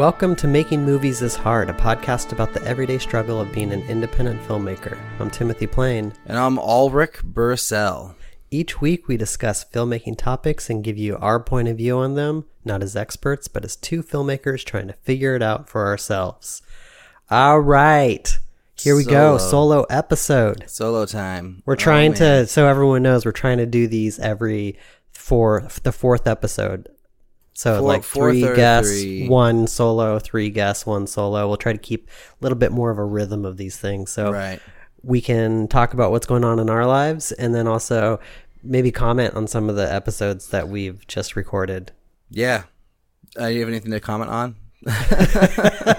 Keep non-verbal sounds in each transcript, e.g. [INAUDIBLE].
Welcome to Making Movies is Hard, a podcast about the everyday struggle of being an independent filmmaker. I'm Timothy Plain. And I'm Alrik Bursell. Each week we discuss filmmaking topics and give you our point of view on them, not as experts, but as two filmmakers trying to figure it out for ourselves. All right. Here we go. Solo. Solo episode. Solo time. We're Oh, trying man. to, so everyone knows, we're trying to do these every for the fourth episode. So Four- like fourth three guests, three. one solo, three guests, one solo. We'll try to keep a little bit more of a rhythm of these things. So Right. we can talk about what's going on in our lives and then also maybe comment on some of the episodes that we've just recorded. Yeah. Uh, you have anything to comment on? [LAUGHS]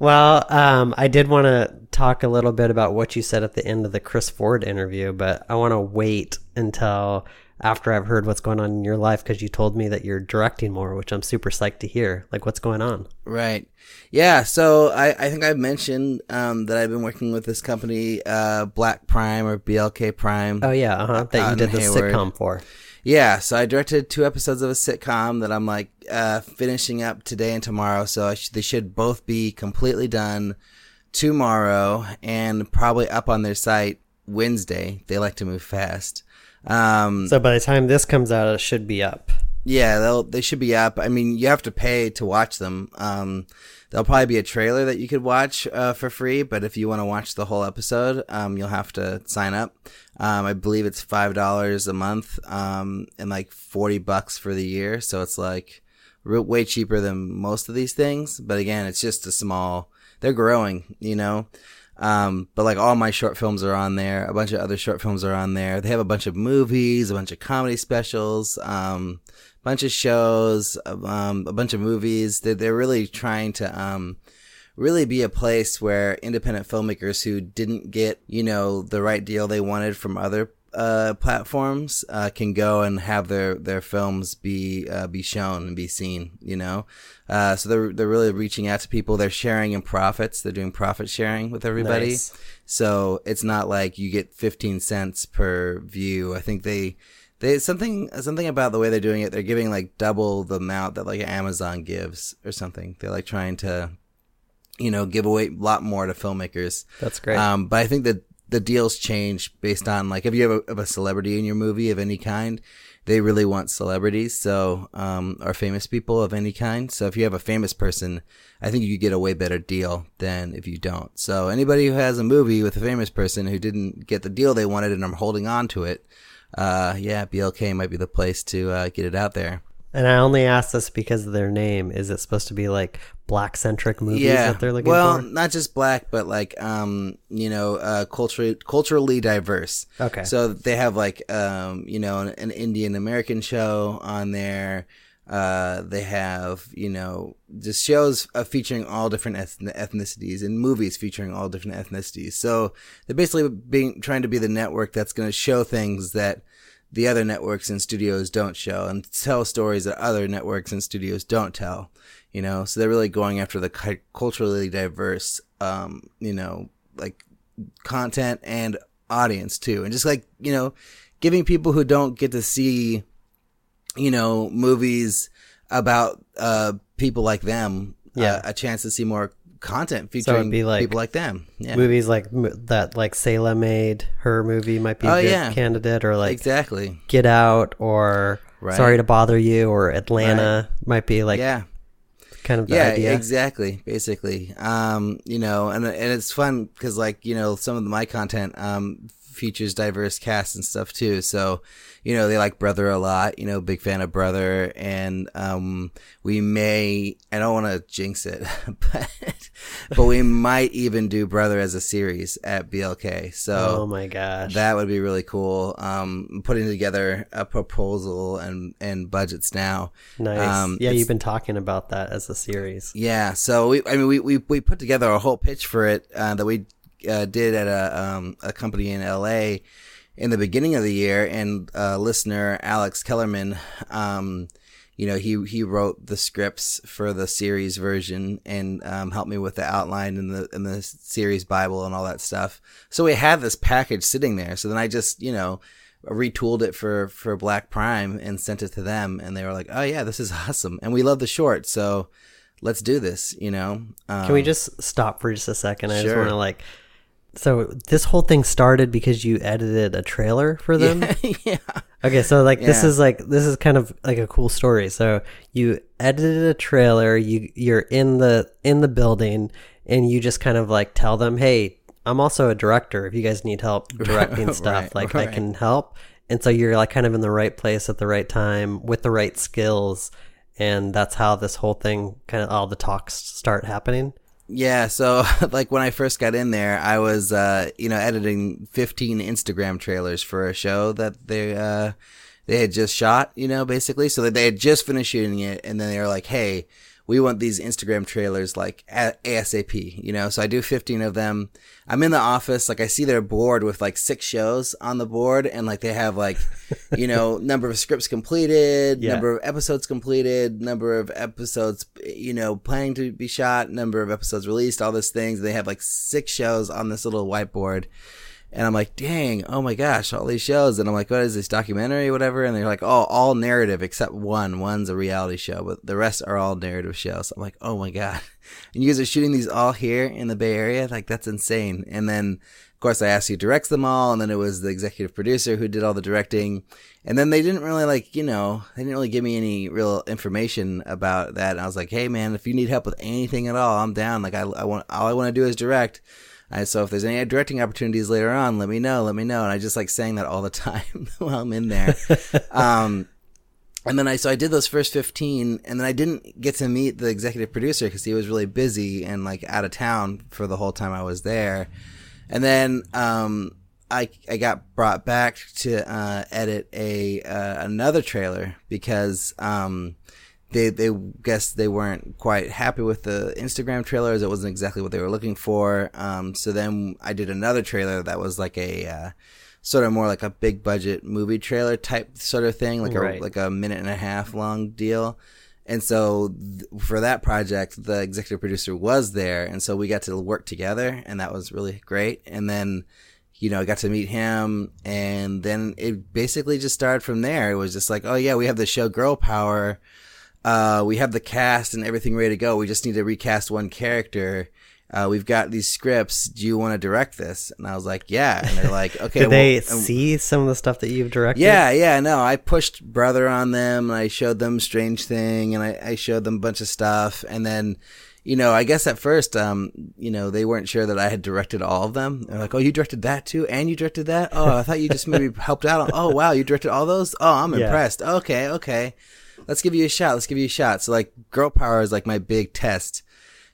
Well, um, I did want to talk a little bit about what you said at the end of the Chris Ford interview, but I want to wait until after I've heard what's going on in your life because you told me that you're directing more, which I'm super psyched to hear. Like, what's going on? Right. Yeah. So I, I think I've mentioned um, that I've been working with this company, uh, Black Prime or BLK Prime. Oh yeah, uh-huh, that you did the Hayward. sitcom for. Yeah, so I directed two episodes of a sitcom that I'm like uh, finishing up today and tomorrow. So I sh- they should both be completely done tomorrow and probably up on their site Wednesday. They like to move fast. Um, So by the time this comes out, it should be up. yeah, they'll they should be up. I mean, you have to pay to watch them. Um, there'll probably be a trailer that you could watch uh, for free, but if you want to watch the whole episode, um, you'll have to sign up. Um, I believe it's five dollars a month, um, and like forty bucks for the year. So it's like real, way cheaper than most of these things. But again, it's just a small. They're growing, you know. Um, but like all my short films are on there. A bunch of other short films are on there. They have a bunch of movies, a bunch of comedy specials, um, a bunch of shows, um, a bunch of movies. They're, they're really trying to, um, really be a place where independent filmmakers who didn't get, you know, the right deal they wanted from other uh, platforms uh, can go and have their, their films be uh, be shown and be seen. You know, uh, so they're they're really reaching out to people. They're sharing in profits. They're doing profit sharing with everybody. Nice. So it's not like you get 15 cents per view. I think they they something something about the way they're doing it. They're giving like double the amount that like Amazon gives or something. They're like trying to you know give away a lot more to filmmakers. That's great. Um, but I think that the deals change based on like if you have a, have a celebrity in your movie of any kind, they really want celebrities, so um, or famous people of any kind. So if you have a famous person, I think you get a way better deal than if you don't. So anybody who has a movie with a famous person who didn't get the deal they wanted and are holding on to it, uh, yeah, BLK might be the place to uh, get it out there. And I only asked this because of their name. Is it supposed to be like black centric movies yeah. that they're looking well, for? Well, not just black, but like um, you know, uh, culturally culturally diverse. Okay. So they have like um, you know, an, an Indian American show on there. Uh, they have you know just shows uh, featuring all different ethn- ethnicities and movies featuring all different ethnicities. So they're basically being trying to be the network that's going to show things that the other networks and studios don't show and tell stories that other networks and studios don't tell you know so they're really going after the culturally diverse um you know like content and audience too and just like you know giving people who don't get to see you know movies about uh people like them Yeah. uh, a chance to see more content So featuring be like people like them yeah Movies like that, like Selah made her movie might be a Oh, good yeah. candidate, or like exactly Get Out, or Right. Sorry to Bother You, or Atlanta might be like yeah kind of the yeah idea. exactly basically um you know and and it's fun because like you know some of my content um features diverse casts and stuff too so you know they like brother a lot you know big fan of brother and um we may i don't want to jinx it [LAUGHS] but but we [LAUGHS] might even do brother as a series at blk so oh my gosh, that would be really cool. Um, putting together a proposal and and budgets now. nice. um, yeah, you've been talking about that as a series. Yeah, so we, I mean, we, we, we put together a whole pitch for it uh, that we uh, did at a um, a company in L.A. in the beginning of the year, and uh, listener Alex Kellerman, um, you know, he he wrote the scripts for the series version and um, helped me with the outline and the and the series Bible and all that stuff. So we had this package sitting there. So then I just you know retooled it for for Black Prime and sent it to them, and they were like, "Oh yeah, this is [LAUGHS] awesome," and we love the short, so let's do this. You know, um, Can we just stop for just a second? I just want to like. So this whole thing started because you edited a trailer for [LAUGHS] them. yeah. Okay, so like this is like this is kind of like a cool story. So you edited a trailer, you you're in the in the building and you just kind of like tell them, "Hey, I'm also a director. If you guys need help [LAUGHS] directing stuff, Right, like I can help." And so you're like kind of in the right place at the right time with the right skills, and that's how this whole thing kind of all the talks start happening. Yeah, so [LAUGHS] like when I first got in there, I was uh, you know editing 15 Instagram trailers for a show that they uh, they had just shot, you know, basically. So that they had just finished shooting it, and then they were like, "Hey, we want these Instagram trailers like ASAP," you know. So I do 15 of them. I'm in the office, like I see their board with like six shows on the board, and like they have like, [LAUGHS] you know, number of scripts completed, Yeah. number of episodes completed, number of episodes, you know, planning to be shot, number of episodes released, all those things. They have like six shows on this little whiteboard. And I'm like, dang, oh my gosh, all these shows. And I'm like, what is this documentary, whatever? And they're like, oh, all narrative except one. One's a reality show, but the rest are all narrative shows. I'm like, oh my God. [LAUGHS] And you guys are shooting these all here in the Bay Area? Like, that's insane. And then, of course, I asked who directs them all. And then it was the executive producer who did all the directing. And then they didn't really like, you know, they didn't really give me any real information about that. And I was like, hey man, if you need help with anything at all, I'm down. Like I, I want, all I want to do is direct. And so if there's any directing opportunities later on, let me know, let me know. And I just like saying that all the [LAUGHS] time [LAUGHS] while I'm in there. [LAUGHS] um, and then I, so I did those first 15 and then I didn't get to meet the executive producer because he was really busy and like out of town for the whole time I was there. And then, um, I, I got brought back to, uh, edit a, uh, another trailer because, um, they, they guess they weren't quite happy with the Instagram trailers. It wasn't exactly what they were looking for. Um, so then I did another trailer that was like a, uh, sort of more like a big budget movie trailer type sort of thing, like Right. a, like a minute and a half long deal. And so th- for that project, the executive producer was there. And so we got to work together and that was really great. And then, you know, I got to meet him and then it basically just started from there. It was just like, oh yeah, we have the show Girl Power. Uh, we have the cast and everything ready to go. We just need to recast one character. Uh, we've got these scripts. Do you want to direct this? And I was like, yeah. And they're like, [LAUGHS] okay. Did they well, and- see some of the stuff that you've directed? yeah, yeah, no. I pushed brother on them and I showed them Strange Thing and I, I showed them a bunch of stuff and then you know, I guess at first, um, you know, they weren't sure that I had directed all of them. They're like, "Oh, you directed that too, and you directed that. Oh, I thought you just maybe [LAUGHS] helped out. On, oh, wow, you directed all those. Oh, I'm Yeah. impressed. Okay, okay, let's give you a shot. Let's give you a shot. So, like, Girl Power is like my big test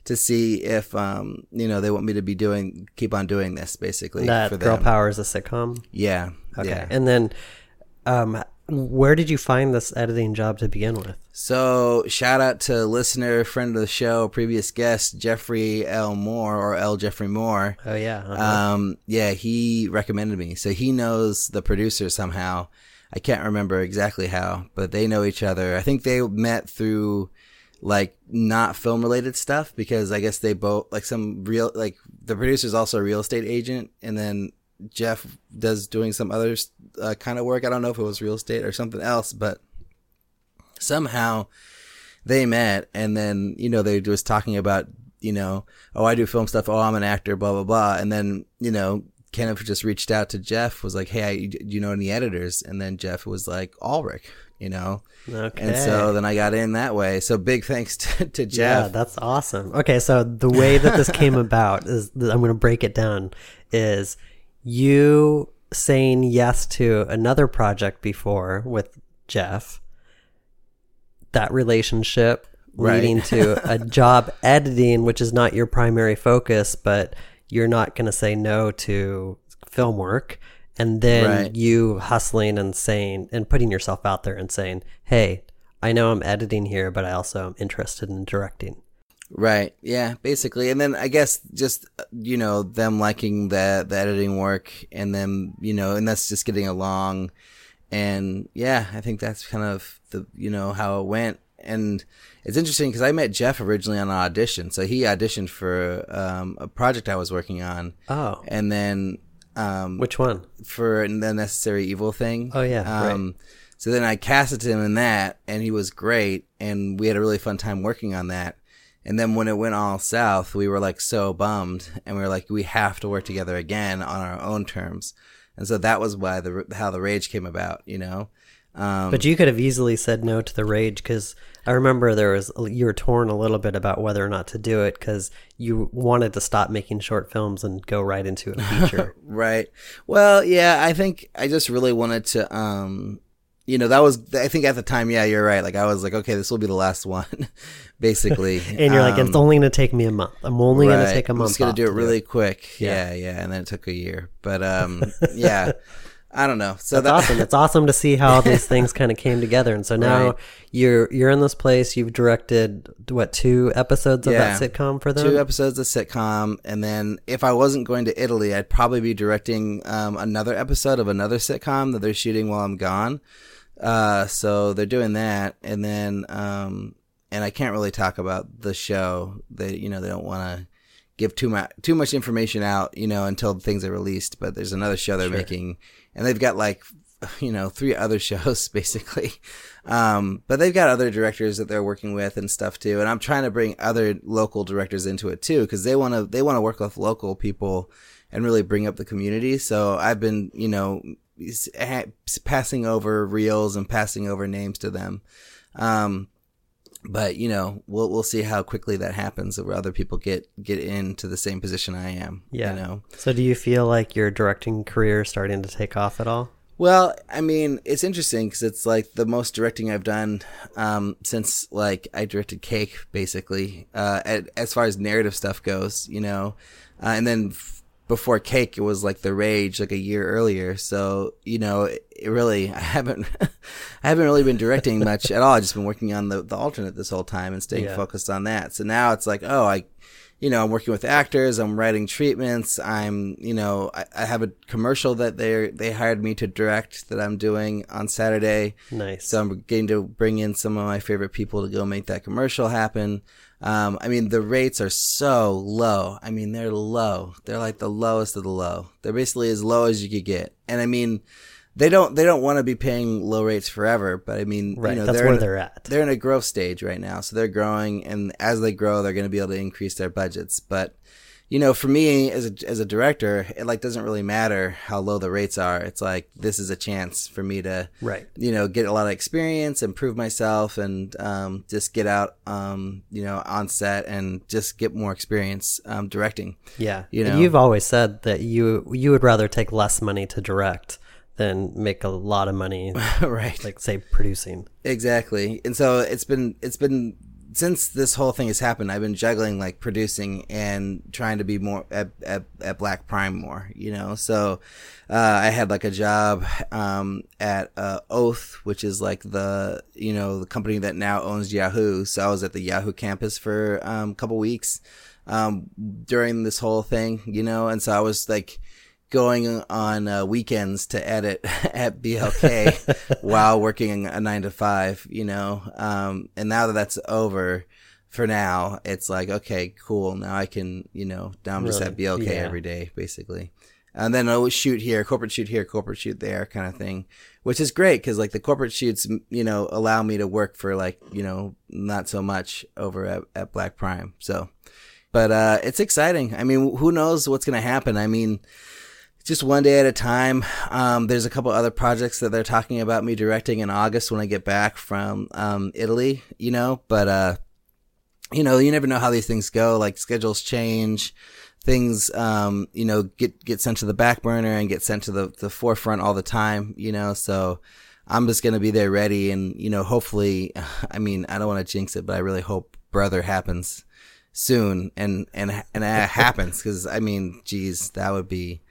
to see if, um, you know, they want me to be doing, keep on doing this, basically. That Girl them. Power is a sitcom. Yeah. Okay. Yeah. And then, um, where did you find this editing job to begin with? So shout out to listener, friend of the show, previous guest Jeffrey L. Moore or L. Jeffrey Moore. Oh yeah. uh-huh. Um, yeah, he recommended me. So he knows the producer somehow. I can't remember exactly how, but they know each other. I think they met through like not film related stuff because I guess they both like some real like the producer's also a real estate agent and then Jeff does doing some other uh, kind of work. I don't know if it was real estate or something else, but somehow they met and then you know they was talking about you know oh i do film stuff oh i'm an actor blah blah blah and then you know kenneth just reached out to jeff was like hey I, do you know any editors and then jeff was like Alrik you know okay. and so then i got in that way so big thanks [LAUGHS] to, to yeah, jeff that's awesome. Okay, so the way that this came [LAUGHS] about is I'm going to break it down. Is you saying yes to another project before with Jeff? That relationship Right. leading to a [LAUGHS] job editing, which is not your primary focus, but you're not going to say no to film work. And then Right. you hustling and saying and putting yourself out there and saying, "Hey, I know I'm editing here, but I also am interested in directing." Right. Yeah, basically. And then I guess just uh, you know them liking the the editing work and then you know and that's just getting along and yeah, I think that's kind of the you know how it went and it's interesting because I met Jeff originally on an audition. So he auditioned for um, a project I was working on Oh, and then um which one? for the necessary evil thing. Oh, yeah, right. Um, so then I casted him in that, and he was great, and we had a really fun time working on that. And then when it went all south, we were like so bummed, and we were like, we have to work together again on our own terms. And so that was why the how the rage came about, you know. Um, But you could have easily said no to the rage because I remember there was you were torn a little bit about whether or not to do it because you wanted to stop making short films and go right into a feature. [LAUGHS] Right. Well, yeah, I think I just really wanted to um you know, that was I think at the time, yeah, you're right. Like I was like, okay, this will be the last one [LAUGHS] basically. [LAUGHS] and you're like, Um, it's only going to take me a month. I'm only going to right. take a I'm month. just gonna do it to really quick. Yeah. Yeah. yeah, and then it took a year. But um yeah. I don't know. So That's that, awesome. It's awesome to see how all these things [LAUGHS] kind of came together. And so now Right. you're you're in this place. You've directed what two episodes of Yeah. that sitcom for them? two episodes of sitcom and then if i wasn't going to italy i'd probably be directing um, another episode of another sitcom that they're shooting while i'm gone uh, so they're doing that and then um, and i can't really talk about the show they you know they don't want to give too much too much information out you know until things are released but there's another show they're Sure. making and they've got like you know three other shows [LAUGHS] basically. Um, but they've got other directors that they're working with and stuff too. And i'm trying to bring other local directors into it too because they want to they want to work with local people and really bring up the community. So i've been you know passing over reels and passing over names to them. Um, but you know we'll we'll see how quickly that happens where other people get get into the same position i am Yeah. you know So do you feel like your directing career is starting to take off at all? Well, I mean, it's interesting because it's like the most directing I've done um, since like I directed Cake, basically. Uh, at, as far as narrative stuff goes, you know, uh, and then f- before Cake, it was like The Rage, like a year earlier. So you know, it, it really, [LAUGHS] I haven't, I haven't really been directing much at all. I've just been working on the the alternate this whole time and staying Yeah. focused on that. So now it's like, oh, I you know, I'm working with actors, I'm writing treatments, I'm, you know, I, I have a commercial that they they hired me to direct that I'm doing on Saturday. Nice. So I'm getting to bring in some of my favorite people to go make that commercial happen. Um, I mean, the rates are so low. I mean, they're low. They're like the lowest of the low. They're basically as low as you could get. And I mean, they don't they don't want to be paying low rates forever. But I mean, right. you know, That's they're where in- they're at. they're in a growth stage right now, so they're growing, and as they grow, they're going to be able to increase their budgets. But you know, for me as a as a director, it like doesn't really matter how low the rates are. It's like this is a chance for me to Right. you know get a lot of experience, improve myself, and um, just get out um, you know on set and just get more experience um, directing. Yeah. You And know? You've always said that you you would rather take less money to direct than make a lot of money, [LAUGHS] right. like say producing. Exactly. And so it's been it's been since this whole thing has happened, I've been juggling like producing and trying to be more at, at, at Black Prime more, you know. So uh, I had like a job um, at uh, Oath, which is like the you know the company that now owns Yahoo. So I was at the Yahoo campus for um, a couple weeks um, during this whole thing, you know, and so I was like going on uh, weekends to edit [LAUGHS] at BLK [LAUGHS] while working a nine to five, you know. Um, and now that that's over for now, it's like, okay, cool. Now I can, you know, now I'm just at BLK Yeah. every day, basically. And then I always shoot here, corporate shoot here, corporate shoot there kind of thing, which is great because like the corporate shoots, you know, allow me to work for like, you know, not so much over at, at Black Prime. So, but, uh, it's exciting. I mean, who knows what's going to happen? I mean, just one day at a time. Um, there's a couple other projects that they're talking about me directing in August when I get back from um, Italy, you know, but uh, you know, you never know how these things go. Like schedules change, things, um, you know, get get sent to the back burner and get sent to the the forefront all the time, you know. So I'm just gonna be there ready, and you know, hopefully, [SIGHS] I mean, I don't want to jinx it, but I really hope Brother happens soon, and and and it happens because I mean, geez, that would be.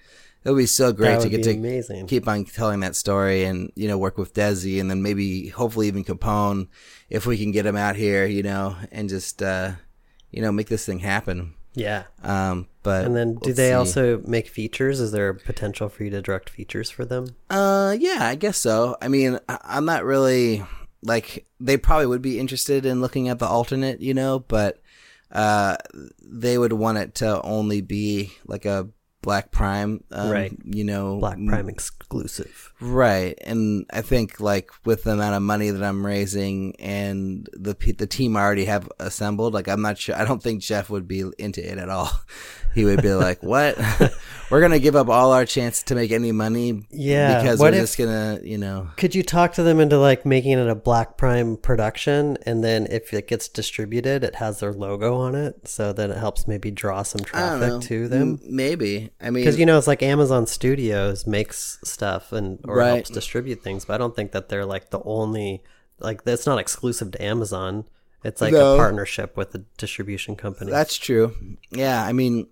It would be so great to get to amazing. keep on telling that story and you know work with Desi and then maybe hopefully even Capone if we can get him out here you know and just uh you know make this thing happen Yeah. um but And then do they see. also make features? Is there a potential for you to direct features for them? uh yeah I guess so I mean I'm not really like they probably would be interested in looking at the alternate you know but uh they would want it to only be like a Black Prime, um, Right. You know, Black Prime exclusive. Right, and I think like with the amount of money that I'm raising and the the team I already have assembled, like I'm not sure. I don't think Jeff would be into it at all. [LAUGHS] He would be like, "What? [LAUGHS] we're gonna give up all our chance to make any money? Yeah, because what we're if- just gonna, you know." Could you talk to them into like making it a Black Prime production, and then if it gets distributed, it has their logo on it, so that it helps maybe draw some I don't know. traffic to them? M- Maybe. I mean, Because you know, it's like Amazon Studios makes stuff and or Right. helps distribute things, but I don't think that they're like the only like that's not exclusive to Amazon. It's like No. a partnership with a distribution company. That's true. Yeah, I mean,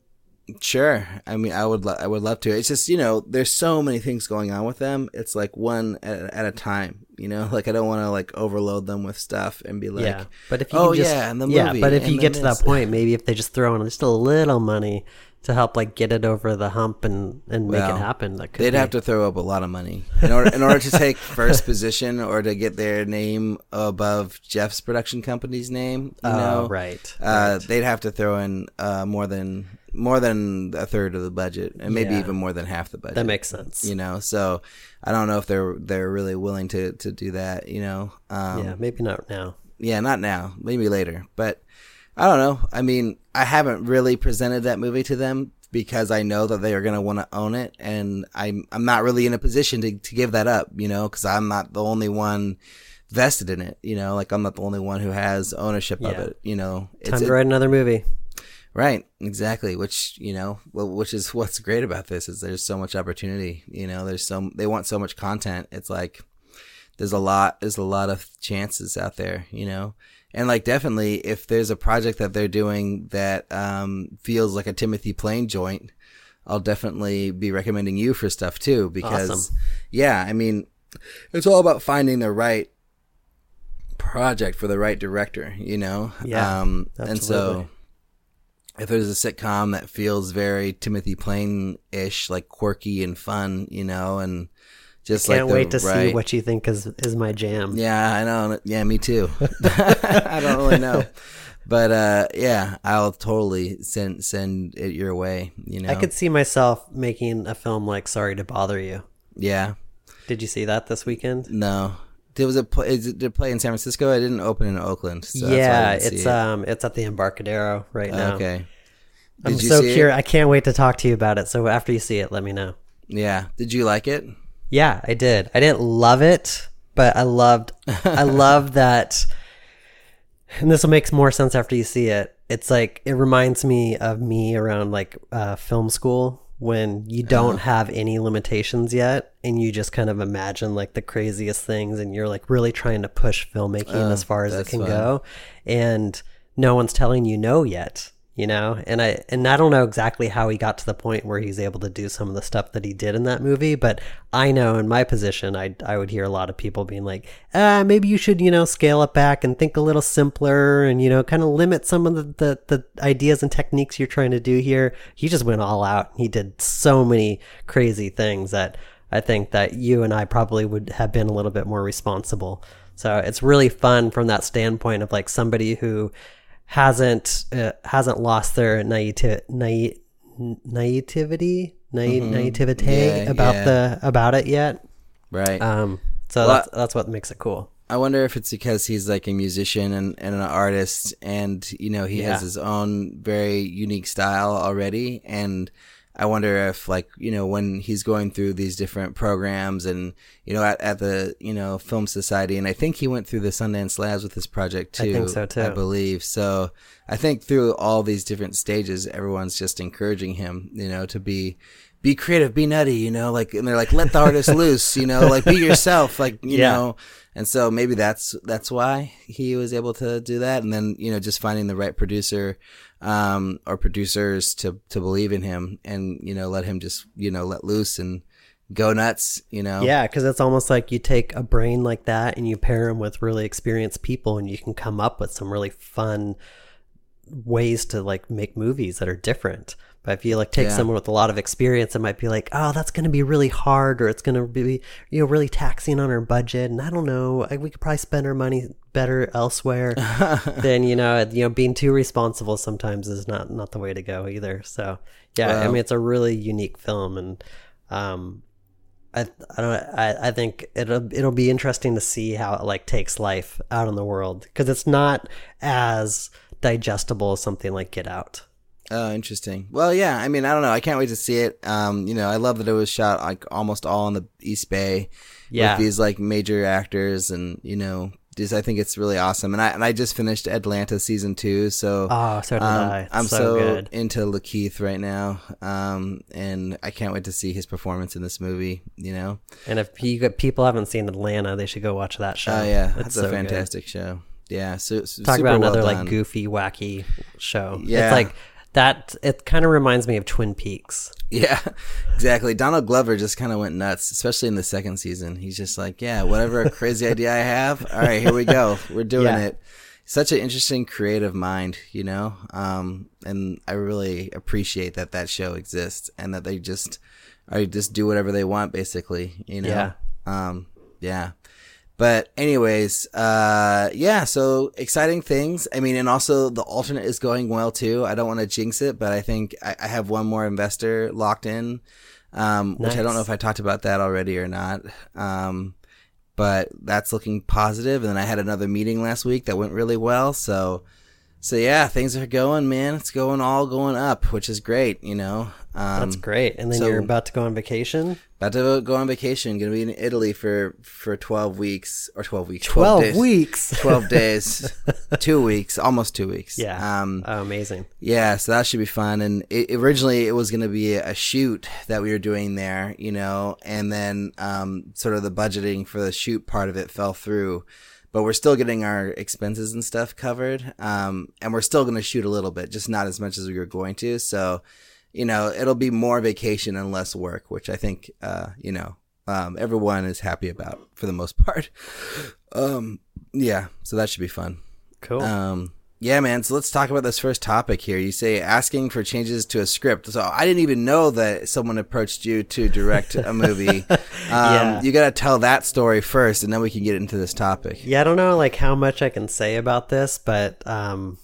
sure. I mean, I would, lo- I would love to. It's just you know, there's so many things going on with them. It's like one at, at a time. You know, [LAUGHS] like I don't want to like overload them with stuff and be like, yeah, but if you oh just, yeah, and the yeah, but if you get to that point, maybe if they just throw in just a little money to help like get it over the hump and and make Well, it happen, that could they'd be, have to throw up a lot of money [LAUGHS] in order in order to take first position or to get their name above Jeff's production company's name. You Oh, know, right, Uh, right. They'd have to throw in uh, more than more than a third of the budget, and maybe Yeah. even more than half the budget. that makes sense. you know so i don't know if they're they're really willing to to do that you know um yeah, maybe not now. yeah not now maybe later but i don't know i mean i haven't really presented that movie to them because i know that they are going to want to own it and i'm i'm not really in a position to, to give that up you know because i'm not the only one vested in it you know like i'm not the only one who has ownership of it you know Time to write another movie. Right, exactly. Which you know, which is [LAUGHS] what's great about this is there's so much opportunity. You know, there's so they want so much content. It's like there's a lot there's a lot of chances out there. You know, and like definitely if there's a project that they're doing that um, feels like a Timothy Plain joint, I'll definitely be recommending you for stuff too because Awesome. yeah, I mean, it's all about finding the right project for the right director. You know, Yeah, um, and so if there's a sitcom that feels very Timothy Plain ish, like quirky and fun, you know, and just Can't like wait to right, see what you think is is my jam. Yeah, I know. Yeah, me too. [LAUGHS] [LAUGHS] I don't really know, but uh, yeah, I'll totally send send it your way. You know, I could see myself making a film like Sorry to Bother You. Yeah, Did you see that this weekend? no. Did was a Play, is it did play in San Francisco? I didn't open in Oakland. So that's why I yeah, it's it. um it's at the Embarcadero right now. okay. I'm you so curious. I can't wait to talk to you about it. So after you see it, let me know. Yeah. Did you like it? Yeah, I did. I didn't love it, but I loved I [LAUGHS] loved that and this will make more sense after you see it. It's like it reminds me of me around like uh, film school when you don't have any limitations yet and you just kind of imagine like the craziest things and you're like really trying to push filmmaking as uh, far as it can fun. go and no one's telling you no yet you know? And i and i don't know exactly how he got to the point where he's able to do some of the stuff that he did in that movie but i know in my position i i would hear a lot of people being like ah maybe you should you know scale it back and think a little simpler and you know kind of limit some of the, the the ideas and techniques you're trying to do here. He just went all out. He did so many crazy things that i think that you and i probably would have been a little bit more responsible. So it's really fun from that standpoint of like somebody who hasn't uh, hasn't lost their naive, naivety naive, naivete Mm-hmm. Yeah, about yeah. the about it yet. Right. Um, so Well, that's that's what makes it cool. I wonder if it's because he's like a musician and, and an artist and, you know, he Yeah. has his own very unique style already. And I wonder if like, you know, when he's going through these different programs and, you know, at, at the, you know, film society. And I think he went through the Sundance Labs with this project too. I think so, too. I believe. So I think through all these different stages, everyone's just encouraging him, you know, to be, be creative, be nutty, you know, like, and they're like, let the artist [LAUGHS] loose, you know, like be yourself, like, you Yeah. know, and so maybe that's that's why he was able to do that and then you know just finding the right producer um or producers to to believe in him and you know let him just you know let loose and go nuts you know Yeah, because it's almost like you take a brain like that and you pair him with really experienced people, and you can come up with some really fun ways to like make movies that are different. But if you like take Yeah. someone with a lot of experience, it might be like, oh, that's going to be really hard, or it's going to be you know really taxing on our budget, and I don't know, I- we could probably spend our money better elsewhere. [LAUGHS] then you know, you know, being too responsible sometimes is not not the way to go either. So yeah, I mean, it's a really unique film, and um, I I don't I, I think it'll it'll be interesting to see how it like takes life out in the world because it's not as digestible as something like Get Out. Oh, interesting. Well, yeah. I mean, I don't know. I can't wait to see it. Um, you know, I love that it was shot like almost all in the East Bay. Yeah. With these like major actors, and you know, just I think it's really awesome. And I and I just finished Atlanta season two, so Oh, so did um, I. I'm so, so, good. into Lakeith right now. Um, and I can't wait to see his performance in this movie. You know. And if you people haven't seen Atlanta, they should go watch that show. Oh yeah, It's that's so a good. fantastic show. Yeah. So Talk super about another done. like goofy, wacky show. Yeah. It's like that. It kind of reminds me of Twin Peaks. Yeah, exactly. Donald Glover just kind of went nuts, especially in the second season. He's just like, yeah, whatever crazy idea I have, all right, here we go. We're doing Yeah. it. Such an interesting creative mind, you know? Um, and I really appreciate that that show exists and that they just, I just do whatever they want, basically, you know? Yeah. Um, yeah. But anyways, uh, yeah, so exciting things. I mean, and also the alternate is going well too. I don't want to jinx it, but I think I, I have one more investor locked in, um, which I don't know if I talked about that already or not. Um, but that's looking positive. And then I had another meeting last week that went really well. So, so yeah, things are going, man. It's going all going up, which is great, you know? Um, That's great. And then so- you're about to go on vacation. about to go on vacation. Going to be in Italy for, for 12 weeks or 12 weeks. Twelve days. weeks. [LAUGHS] 12 days, [LAUGHS] two weeks, almost two weeks. Yeah. Um, oh, amazing. yeah, so that should be fun. And it, originally it was going to be a shoot that we were doing there, you know, and then, um, sort of the budgeting for the shoot part of it fell through, but we're still getting our expenses and stuff covered. Um, and we're still going to shoot a little bit, just not as much as we were going to. So, you know, it'll be more vacation and less work, which I think, uh, you know, um, everyone is happy about for the most [LAUGHS] part. Um, yeah, so that should be fun. Cool. Um, yeah, man. So let's talk about this first topic here. You say asking for changes to a script. So I didn't even know that someone approached you to direct a movie. [LAUGHS] Um, Yeah. You got to tell that story first, and then we can get into this topic. Yeah, I don't know like how much I can say about this, but um,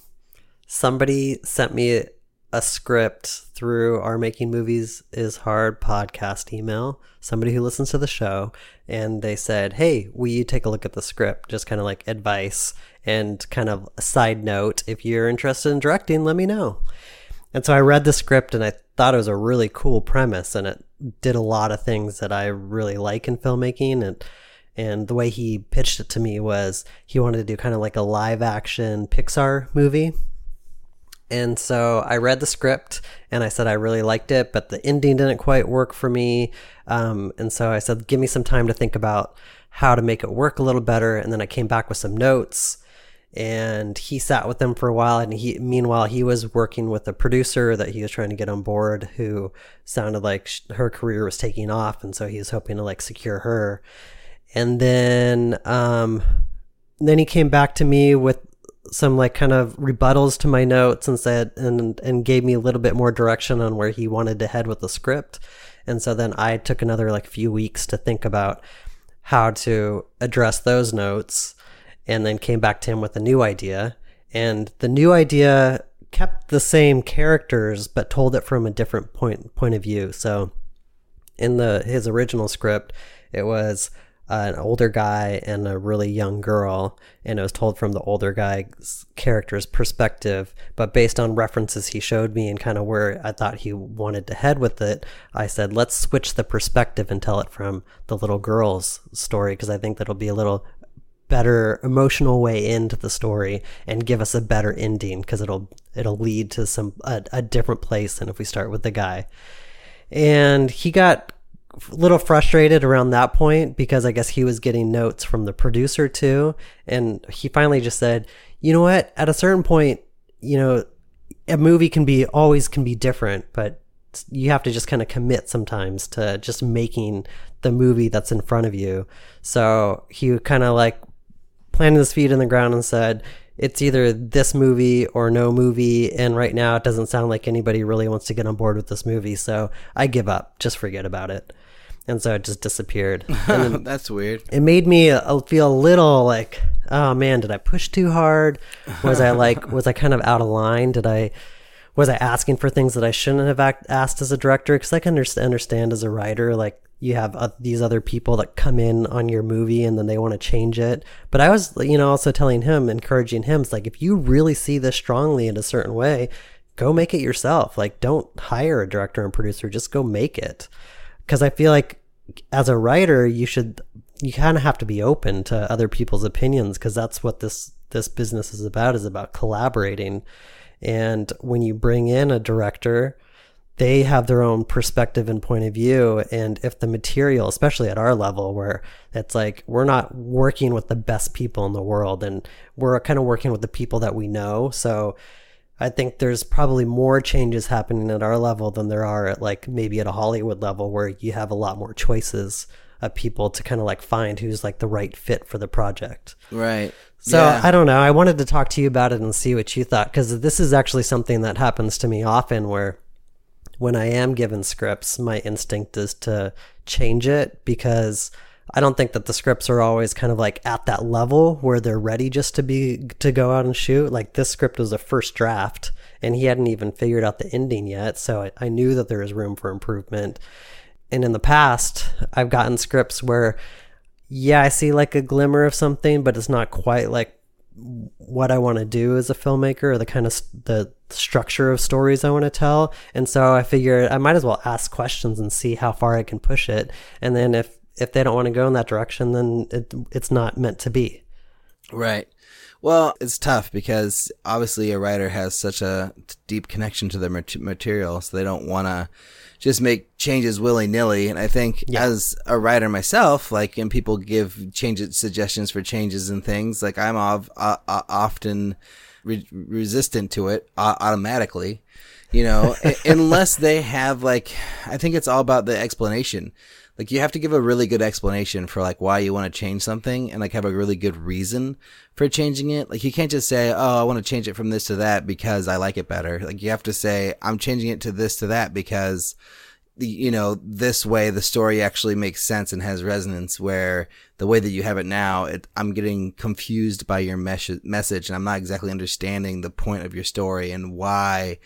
somebody sent me a script through our Making Movies is Hard podcast email. Somebody who listens to the show, and they said, "Hey, will you take a look at the script? Just kind of like advice and kind of a side note. If you're interested in directing, let me know." And so I read the script and I thought it was a really cool premise and it did a lot of things that I really like in filmmaking and and the way he pitched it to me was he wanted to do kind of like a live action Pixar movie. And so I read the script and I said I really liked it, but the ending didn't quite work for me. Um, and so I said, give me some time to think about how to make it work a little better. And then I came back with some notes and he sat with them for a while and he meanwhile he was working with a producer that he was trying to get on board who sounded like sh- her career was taking off and so he was hoping to like secure her and then um then he came back to me with some like kind of rebuttals to my notes and said and and gave me a little bit more direction on where he wanted to head with the script and so then i took another like few weeks to think about how to address those notes and then came back to him with a new idea. And the new idea kept the same characters but told it from a different point point of view. So in the his original script, it was uh, an older guy and a really young girl, and it was told from the older guy's character's perspective. But based on references he showed me and kind of where I thought he wanted to head with it, I said, let's switch the perspective and tell it from the little girl's story because I think that'll be a little better emotional way into the story and give us a better ending because it'll it'll lead to some a, a different place than if we start with the guy and he got little frustrated around that point because I guess he was getting notes from the producer too. And he finally just said, you know what? At a certain point, you know, a movie can be always can be different, but you have to just kind of commit sometimes to just making the movie that's in front of you. So he kind of like planted his feet in the ground and said, it's either this movie or no movie. And right now, it doesn't sound like anybody really wants to get on board with this movie. So I give up. Just forget about it. And so it just disappeared. [LAUGHS] And That's weird. it made me uh, feel a little like, oh man, did I push too hard? Was I like, [LAUGHS] was I kind of out of line? Did I, was I asking for things that I shouldn't have act- asked as a director? Because I can under- understand as a writer, like you have uh, these other people that come in on your movie and then they want to change it. But I was, you know, also telling him, encouraging him, it's like if you really see this strongly in a certain way, go make it yourself. Like don't hire a director and producer, just go make it. Because I feel like as a writer, you should you kind of have to be open to other people's opinions because that's what this this business is about is about collaborating. And when you bring in a director they have their own perspective and point of view. And if the material especially at our level where it's like we're not working with the best people in the world and we're kind of working with the people that we know. So I think there's probably more changes happening at our level than there are at like maybe at a Hollywood level where you have a lot more choices of people to kind of like find who's like the right fit for the project. Right. So Yeah. I don't know. I wanted to talk to you about it and see what you thought because this is actually something that happens to me often where when I am given scripts, my instinct is to change it because I don't think that the scripts are always kind of like at that level where they're ready just to be to go out and shoot. Like this script was a first draft and he hadn't even figured out the ending yet, so I, I knew that there was room for improvement. And in the past, I've gotten scripts where yeah, I see like a glimmer of something, but it's not quite like what I want to do as a filmmaker or the kind of s- the structure of stories I want to tell. And so I figured I might as well ask questions and see how far I can push it. And then if if they don't want to go in that direction, then it, it's not meant to be. Right. Well, it's tough because obviously a writer has such a deep connection to their material, so they don't want to just make changes willy nilly. And I think as a writer myself, like, and people give changes, suggestions for changes and things, like I'm of, uh, uh, often re- resistant to it uh, automatically. You know, [LAUGHS] unless they have like, I think it's all about the explanation like you have to give a really good explanation for like why you want to change something and like have a really good reason for changing it. Like you can't just say oh i want to change it from this to that because i like it better. Like you have to say i'm changing it to this to that because you know this way the story actually makes sense and has resonance where the way that you have it now it, i'm getting confused by your mes- message and i'm not exactly understanding the point of your story and why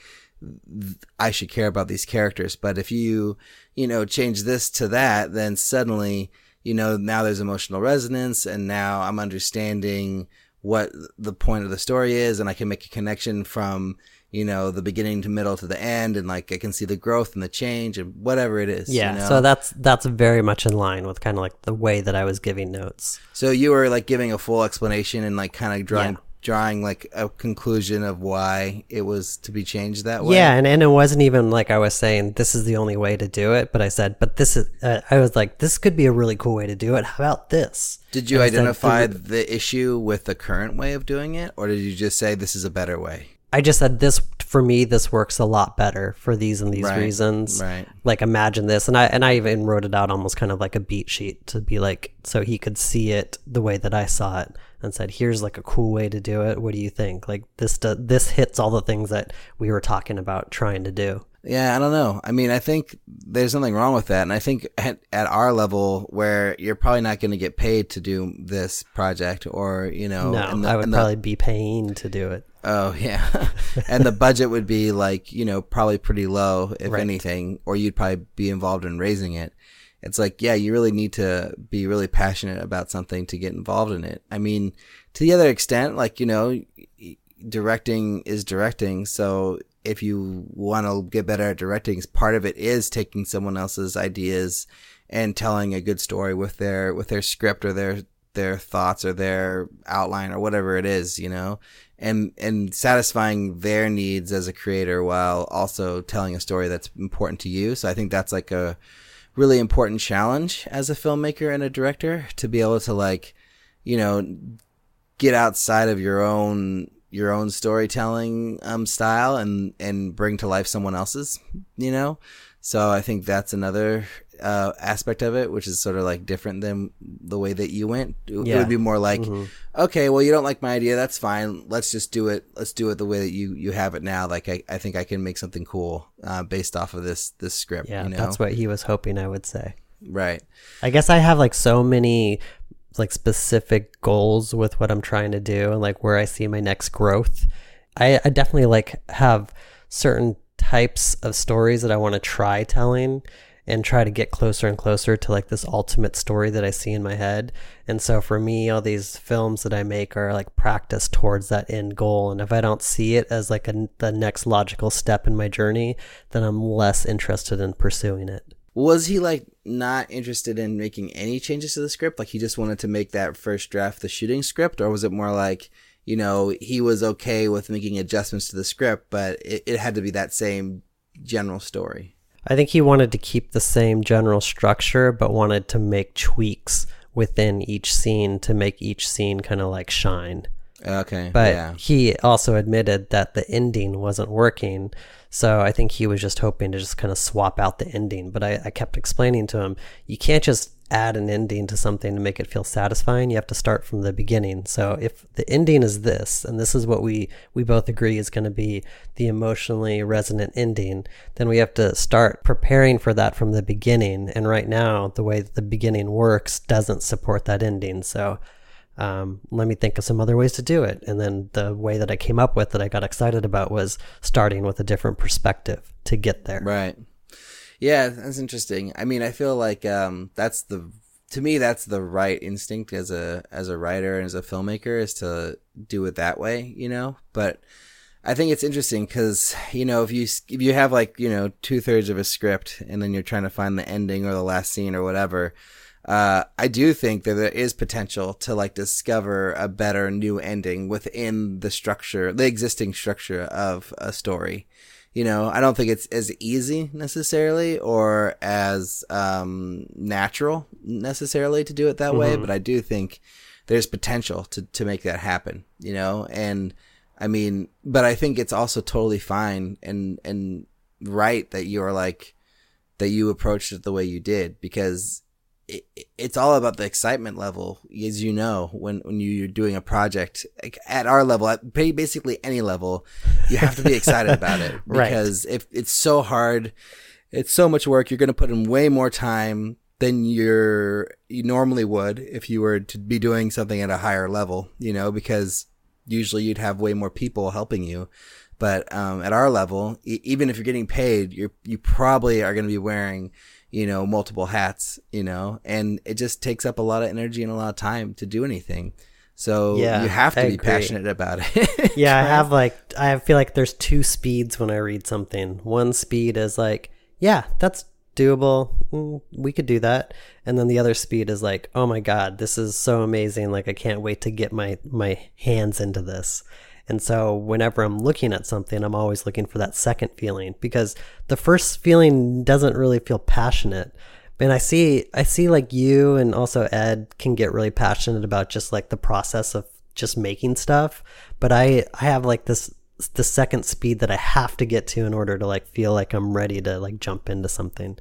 I should care about these characters. But if you, you know, change this to that, then suddenly, you know, now there's emotional resonance and now I'm understanding what the point of the story is and I can make a connection from, you know, the beginning to middle to the end and like I can see the growth and the change and whatever it is. Yeah. You know? So that's that's very much in line with kind of like the way that I was giving notes. So you were like giving a full explanation and like kind of drawing Yeah. Drawing like a conclusion of why it was to be changed that way. Yeah, and, and it wasn't even like I was saying this is the only way to do it, but I said, but this is. Uh, I was like, this could be a really cool way to do it. How about this? Did you And I said, identify the issue with the current way of doing it, or did you just say this is a better way? I just said this for me. This works a lot better for these and these Right, reasons. right. Like imagine this, and I and I even wrote it out almost kind of like a beat sheet to be like so he could see it the way that I saw it, and said, "Here's like a cool way to do it. What do you think? Like this do, this hits all the things that we were talking about trying to do." Yeah, I don't know. I mean, I think there's nothing wrong with that, and I think at, at our level, where you're probably not going to get paid to do this project, or you know, No, the- I would the- probably be paying to do it. Oh yeah, [LAUGHS] and the budget would be like you know probably pretty low if Right. anything, or you'd probably be involved in raising it. It's like yeah, you really need to be really passionate about something to get involved in it. I mean, to the other extent, like you know, directing is directing. So if you want to get better at directing, part of it is taking someone else's ideas and telling a good story with their with their script or their their thoughts or their outline or whatever it is, you know, and and satisfying their needs as a creator while also telling a story that's important to you. So I think that's like a really important challenge as a filmmaker and a director to be able to like, you know, get outside of your own your own storytelling um, style and and bring to life someone else's, you know. So I think that's another uh, aspect of it, which is sort of like different than the way that you went. It, it would be more like, Mm-hmm. okay, well, you don't like my idea. That's fine. Let's just do it. Let's do it the way that you, you have it now. Like, I, I think I can make something cool, uh, based off of this, this script. Yeah, you know? that's what he was hoping I would say. right. I guess I have like so many like specific goals with what I'm trying to do and like where I see my next growth. I, I definitely like have certain types of stories that I want to try telling and try to get closer and closer to like this ultimate story that I see in my head. And so for me, all these films that I make are like practice towards that end goal. And if I don't see it as like a, the next logical step in my journey, then I'm less interested in pursuing it. Was he like not interested in making any changes to the script? Like he just wanted to make that first draft the shooting script, or was it more like you know he was okay with making adjustments to the script, but it, it had to be that same general story? I think he wanted to keep the same general structure, but wanted to make tweaks within each scene to make each scene kind of like shine. Okay, But yeah, he also admitted that the ending wasn't working. So I think he was just hoping to just kind of swap out the ending. But I, I kept explaining to him, you can't just add an ending to something to make it feel satisfying. You have to start from the beginning. So if the ending is this, and this is what we, we both agree is going to be the emotionally resonant ending, then we have to start preparing for that from the beginning. And right now, the way that the beginning works doesn't support that ending. So um, let me think of some other ways to do it. And then the way that I came up with that I got excited about was starting with a different perspective to get there. right. Yeah, that's interesting. I mean, I feel like um, that's the to me that's the right instinct as a as a writer and as a filmmaker is to do it that way, you know. But I think it's interesting because you know if you if you have like you know two thirds of a script and then you're trying to find the ending or the last scene or whatever, uh, I do think that there is potential to like discover a better new ending within the structure, the existing structure of a story. You know, I don't think it's as easy necessarily or as um, natural necessarily to do it that way, but I do think there's potential to, to make that happen, you know? And I mean, but I think it's also totally fine and, and right that you're like, that you approached it the way you did because it, it's all about the excitement level, as you know, when, when you're doing a project like at our level, at basically any level, you have to be excited about it [LAUGHS] Right. because if it's so hard, it's so much work. You're going to put in way more time than you're, you normally would if you were to be doing something at a higher level, you know, because usually you'd have way more people helping you. But um, at our level, e- even if you're getting paid, you you probably are going to be wearing, you know, multiple hats, you know, and it just takes up a lot of energy and a lot of time to do anything. So Yeah, you have to I be agree. passionate about it. [LAUGHS] Yeah, I have like I feel like there's two speeds when I read something. One speed is like, yeah, that's doable. Mm, we could do that. And then the other speed is like, oh my god, this is so amazing. Like I can't wait to get my my hands into this. And so whenever I'm looking at something, I'm always looking for that second feeling because the first feeling doesn't really feel passionate. And I see I see like you and also Ed can get really passionate about just like the process of just making stuff, but I I have like this the second speed that I have to get to in order to like feel like I'm ready to like jump into something.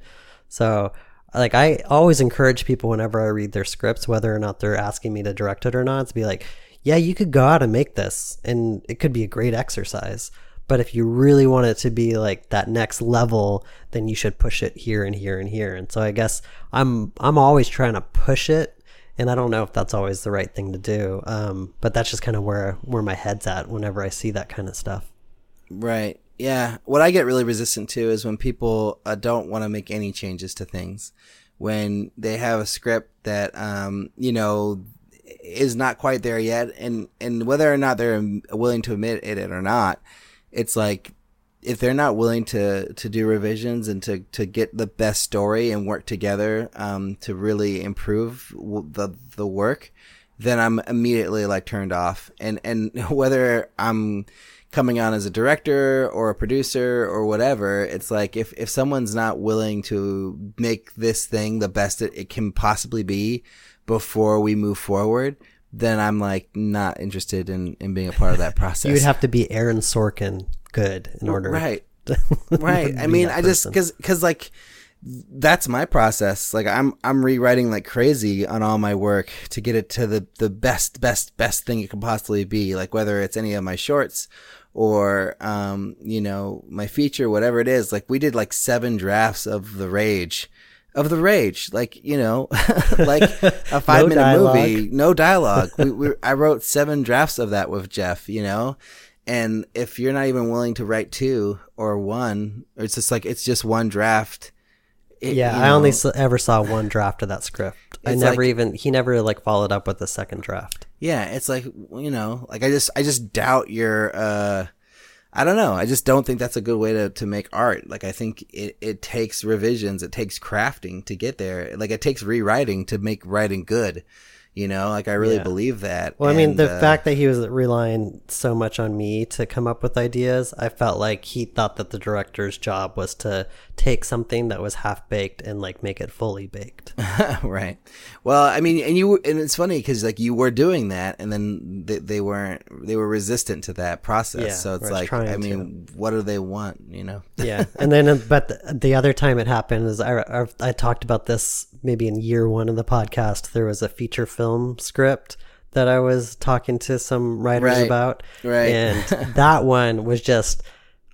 So like I always encourage people whenever I read their scripts, whether or not they're asking me to direct it or not, to be like, yeah, you could go out and make this and it could be a great exercise. But if you really want it to be like that next level, then you should push it here and here and here. And so I guess I'm I'm always trying to push it and I don't know if that's always the right thing to do. Um, but that's just kind of where where my head's at whenever I see that kind of stuff. Right. Yeah. What I get really resistant to is when people uh, don't want to make any changes to things. When they have a script that, um, you know, is not quite there yet, and and whether or not they're willing to admit it or not, it's like if they're not willing to to do revisions and to to get the best story and work together um, to really improve the the work, then I'm immediately like turned off. And and [LAUGHS] whether I'm coming on as a director or a producer or whatever, it's like if if someone's not willing to make this thing the best it, it can possibly be before we move forward, then I'm like not interested in in being a part of that process. [LAUGHS] You would have to be Aaron Sorkin good in order. Right. [LAUGHS] right. I mean, I just person. because because like that's my process. Like I'm I'm rewriting like crazy on all my work to get it to the the best best best thing it can possibly be. Like whether it's any of my shorts or um you know my feature whatever it is. Like we did like seven drafts of the Rage. Of the rage, like you know, [LAUGHS] like [LAUGHS] a five minute dialogue. movie, no dialogue. we, we, I wrote seven drafts of that with Jeff, you know, and if you're not even willing to write two or one, or it's just like it's just one draft. it- Yeah, you I only s- ever saw one draft of that script. I never like- even he never like followed up with a second draft. yeah, it's like you know, like I just I just doubt your. uh I don't know. I just don't think that's a good way to, to make art. Like I think it, it takes revisions, it takes crafting to get there. Like it takes rewriting to make writing good. You know, like I really Yeah. believe that. Well, I mean, the uh, fact that he was relying so much on me to come up with ideas, I felt like he thought that the director's job was to take something that was half baked and like make it fully baked. [LAUGHS] right. Well, I mean, and you and it's funny because like you were doing that, and then they, they weren't. They were resistant to that process. Yeah, so it's like, I mean, what do they want? You know? [LAUGHS] yeah, and then uh, but the, the other time it happened is I, I I talked about this maybe in year one of the podcast. There was a feature film script that I was talking to some writers Right, about, right. And [LAUGHS] that one was just.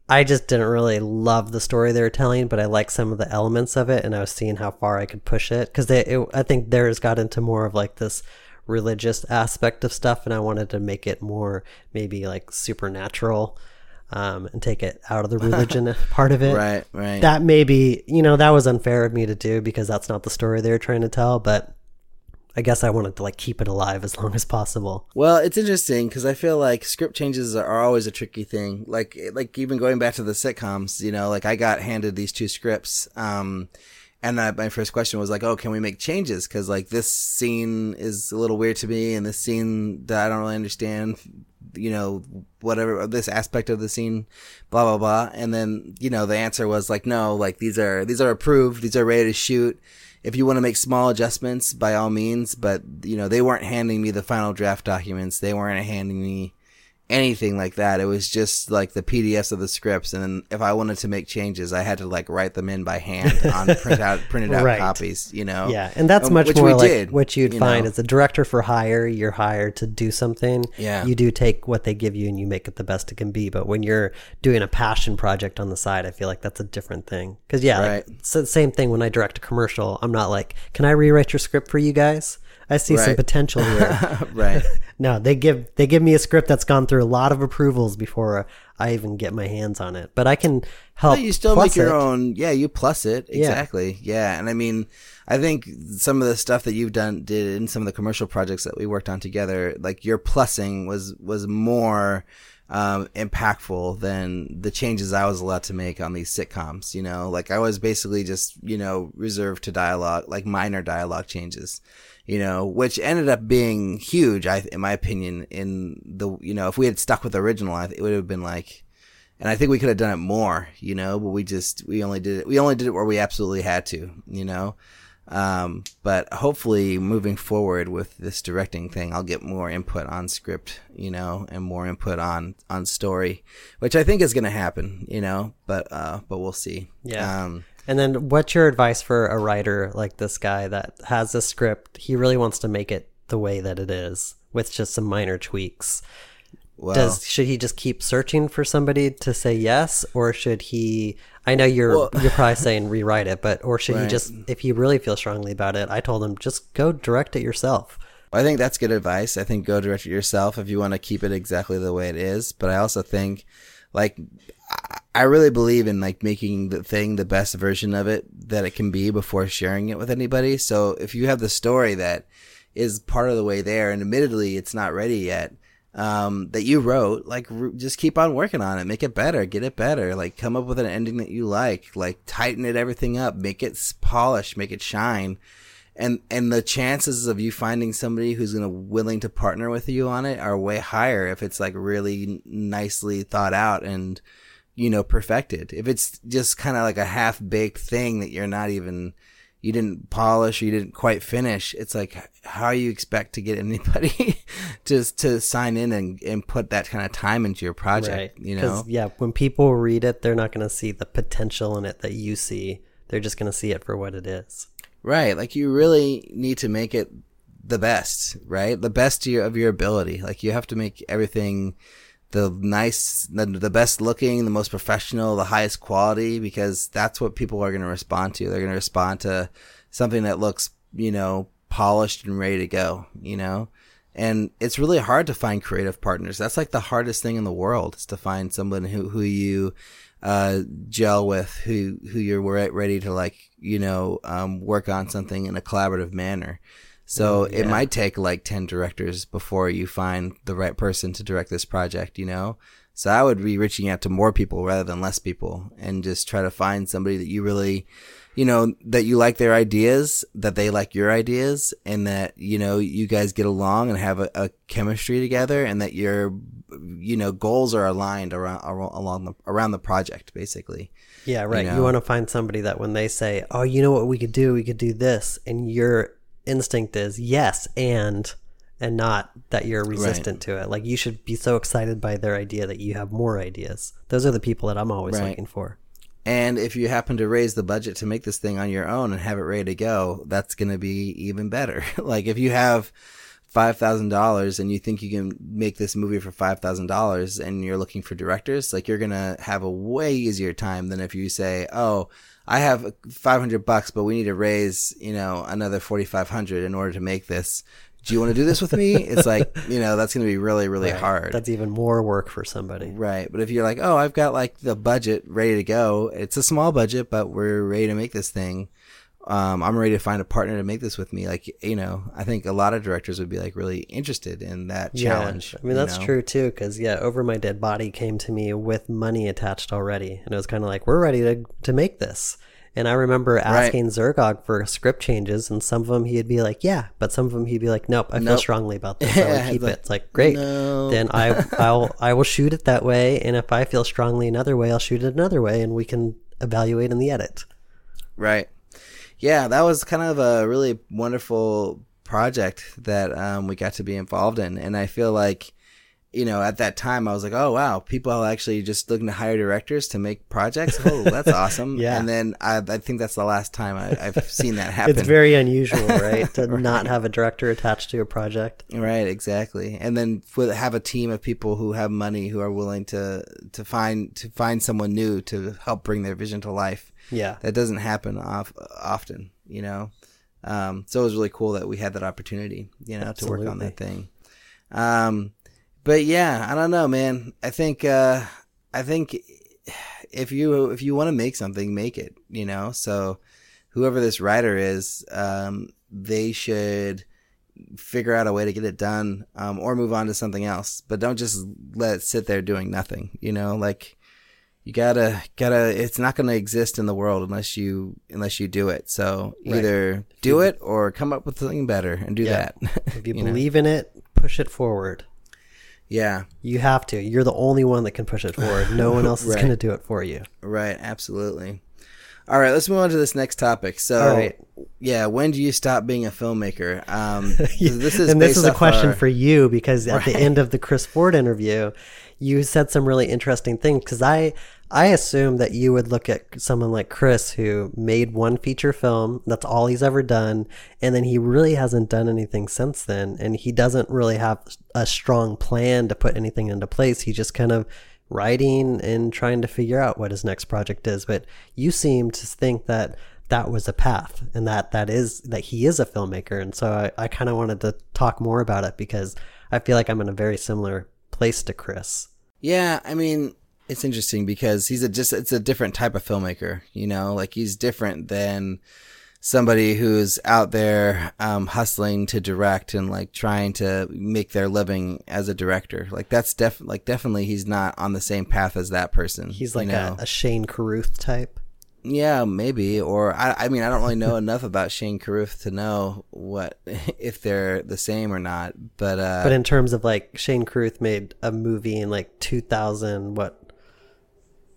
I just didn't really love the story they were telling, but I liked some of the elements of it, and I was seeing how far I could push it because they. It, I think theirs got into more of like this religious aspect of stuff, and I wanted to make it more maybe like supernatural, um, and take it out of the religion [LAUGHS] [LAUGHS] part of it right. Right. that maybe you know that was unfair of me to do because that's not the story they were trying to tell but i guess i wanted to like keep it alive as long as possible Well, it's interesting because I feel like script changes are always a tricky thing. Like, like even going back to the sitcoms, you know, like I got handed these two scripts, um, and I, my first question was like, "Oh, can we make changes?" Because like this scene is a little weird to me, and this scene that I don't really understand, you know, whatever this aspect of the scene, blah blah blah. And then you know the answer was like, "No, like these are these are approved, these are ready to shoot." If you want to make small adjustments, by all means. But you know, they weren't handing me the final draft documents. They weren't handing me anything like that. It was just like the PDFs of the scripts, and then if I wanted to make changes, I had to like write them in by hand on [LAUGHS] print out printed out Right. copies. You know, yeah and that's Um, much which more like did, what you'd you find know. as a director for hire you're hired to do something Yeah. you do take what they give you and you make it the best it can be but when you're doing a passion project on the side i feel like that's a different thing because yeah like, it's the same thing when i direct a commercial i'm not like can i rewrite your script for you guys i see some potential here [LAUGHS] right. [LAUGHS] No, they give they give me a script that's gone through a lot of approvals before I even get my hands on it. But I can help. But you still make your it. own. Yeah, you plus it exactly. Yeah. and I mean, I think some of the stuff that you've done did in some of the commercial projects that we worked on together, like your plussing was was more um, impactful than the changes I was allowed to make on these sitcoms. You know, like I was basically just you know reserved to dialogue, like minor dialogue changes. You know, which ended up being huge, I, in my opinion. In the you know, if we had stuck with the original, it would have been like and I think we could have done it more, you know, but we just we only did it we only did it where we absolutely had to, you know. Um, but hopefully moving forward with this directing thing, I'll get more input on script, you know, and more input on on story, which I think is going to happen, you know, but uh but we'll see. Yeah. Um And then, what's your advice for a writer like this guy that has a script? He really wants to make it the way that it is with just some minor tweaks. well, Does should he just keep searching for somebody to say yes, or should he? I know you're Well- you're probably [LAUGHS] saying rewrite it, but or should he just, if he really feels strongly about it? I told him just go direct it yourself. I think that's good advice. I think go direct it yourself if you want to keep it exactly the way it is. But I also think, like, I- really believe in like making the thing the best version of it that it can be before sharing it with anybody. So if you have the story that is part of the way there, and admittedly it's not ready yet, um, that you wrote, like, r- just keep on working on it, make it better, get it better, like, come up with an ending that you like, like, tighten it everything up, make it polished, make it shine. And and the chances of you finding somebody who's gonna willing to partner with you on it are way higher if it's like really nicely thought out and you know perfected. If it's just kind of like a half baked thing that you're not even you didn't polish, or you didn't quite finish. It's like how you expect to get [LAUGHS] anybody just to sign in and and put that kind of time into your project. You know, yeah, when people read it, they're not going to see the potential in it that you see. they're just going to see it for what it is. Right. Like you really need to make it the best, right? The best of your, of your ability. Like you have to make everything the nice, the, the best looking, the most professional, the highest quality, because that's what people are going to respond to. They're going to respond to something that looks, you know, polished and ready to go, you know? And it's really hard to find creative partners. That's like the hardest thing in the world is to find someone who, who you, uh, gel with, who, who you're ready to like, you know, um, work on something in a collaborative manner. So mm, yeah. it might take like 10 directors before you find the right person to direct this project, you know? So I would be reaching out to more people rather than less people and just try to find somebody that you really, you know, that you like their ideas, that they like your ideas and that, you know, you guys get along and have a, a chemistry together and that your, you know, goals are aligned around, along the, around the project, basically. Yeah, right. You, know? you want to find somebody that when they say, "Oh, you know what we could do? We could do this," and you're instinct is yes and and not that you're resistant right. to it. Like you should be so excited by their idea that you have more ideas. Those are the people that I'm always right. looking for. And if you happen to raise the budget to make this thing on your own and have it ready to go, that's going to be even better. [LAUGHS] like if you have $5,000 and you think you can make this movie for $5,000 and you're looking for directors, like you're going to have a way easier time than if you say, "Oh, I have 500 bucks, but we need to raise, you know, another 4,500 in order to make this. Do you want to do this with me? it's [LAUGHS] like, you know, that's going to be really, really right. hard. That's even more work for somebody. Right. But if you're like, oh, I've got like the budget ready to go, it's a small budget, but we're ready to make this thing um, I'm ready to find a partner to make this with me. Like, you know, I think a lot of directors would be like really interested in that challenge. Yeah. I mean, that's know? true too. Cause yeah, Over My Dead Body came to me with money attached already. And it was kind of like, we're ready to, to make this. And I remember asking right. Zergog for script changes, and some of them he'd be like, "Yeah," but some of them he'd be like, "Nope, I nope. feel strongly about this. [LAUGHS] I would keep like, it." It's like, great. No. Then I, [LAUGHS] I'll, I will shoot it that way, and if I feel strongly another way, I'll shoot it another way, and we can evaluate in the edit. Right yeah, that was kind of a really wonderful project that um, we got to be involved in, and I feel like you know, at that time, I was like, oh, wow, people are actually just looking to hire directors to make projects. Oh, that's [LAUGHS] awesome. yeah. And then I, I, think that's the last time I, have seen that [LAUGHS] happen. it's very unusual, right? To [LAUGHS] right. not have a director attached to a project. Right, exactly. And then have a team of people who have money who are willing to, to find, to find someone new to help bring their vision to life. Yeah. That doesn't happen off, often, you know? Um, so it was really cool that we had that opportunity, you know, Absolutely. to work on that thing. Um, but yeah, I don't know, man. I think, uh, I think if you, if you want to make something, make it, you know? So whoever this writer is, um, they should figure out a way to get it done, um, or move on to something else, but don't just let it sit there doing nothing, you know, like, you gotta gotta it's not gonna exist in the world unless you unless you do it. So either right. do it or come up with something better and do yeah. that if you, [LAUGHS] you believe know? in it push it forward. Yeah. You have to. You're the only one that can push it forward. No one [LAUGHS] else right. is gonna do it for you. Right. Absolutely. All right. Let's move on to this next topic. So yeah when do you stop being a filmmaker? Um [LAUGHS] this is and this is a question our... for you because at right. the end of the chris ford interview you said some really interesting things because I I assume that you would look at someone like Chris who made one feature film. That's all he's ever done. And then he really hasn't done anything since then. And he doesn't really have a strong plan to put anything into place. He just kind of writing and trying to figure out what his next project is. But you seem to think that that was a path and that that is that he is a filmmaker. And so I, I kind of wanted to talk more about it because I feel like I'm in a very similar place to Chris. Yeah, I mean, it's interesting because he's a just it's a different type of filmmaker, you know, like he's different than somebody who's out there um, hustling to direct and like trying to make their living as a director. Like that's def like definitely he's not on the same path as that person. He's like you know? a, a Shane Carruth type. Yeah, maybe. Or I, I mean, I don't really know [LAUGHS] enough about Shane Carruth to know what [LAUGHS] if they're the same or not. But uh, but in terms of like Shane Carruth made a movie in like 2000, what?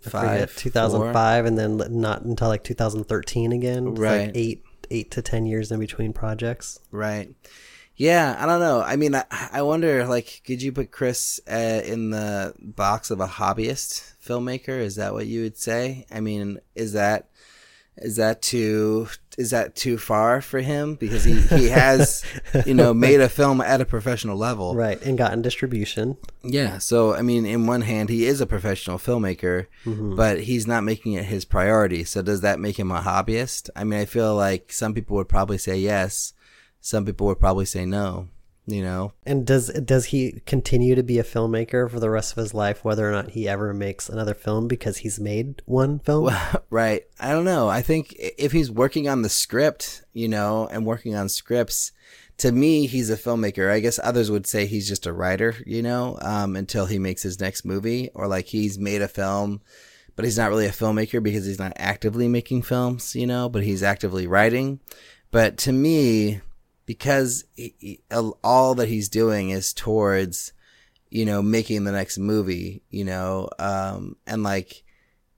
Five, 2005, and then not until like 2013 again. Right, like eight eight to ten years in between projects. Right. Yeah, I don't know. I mean, I, I wonder, like, could you put Chris uh, in the box of a hobbyist filmmaker? Is that what you would say? I mean, is that Is that too is that too far for him? Because he, he has, you know, [LAUGHS] made a film at a professional level. Right, and gotten distribution. Yeah. So I mean, in one hand, he is a professional filmmaker, Mm-hmm. but he's not making it his priority. So does that make him a hobbyist? I mean, I feel like some people would probably say yes, some people would probably say no. You know, And does does he continue to be a filmmaker for the rest of his life, whether or not he ever makes another film because he's made one film? [LAUGHS] right? I don't know. I think if he's working on the script, you know, and working on scripts, to me, he's a filmmaker. I guess others would say he's just a writer, you know, um, until he makes his next movie, or like he's made a film, but he's not really a filmmaker because he's not actively making films, you know, but he's actively writing. But to me, because he, he, all that he's doing is towards, you know, making the next movie, you know, um, and like,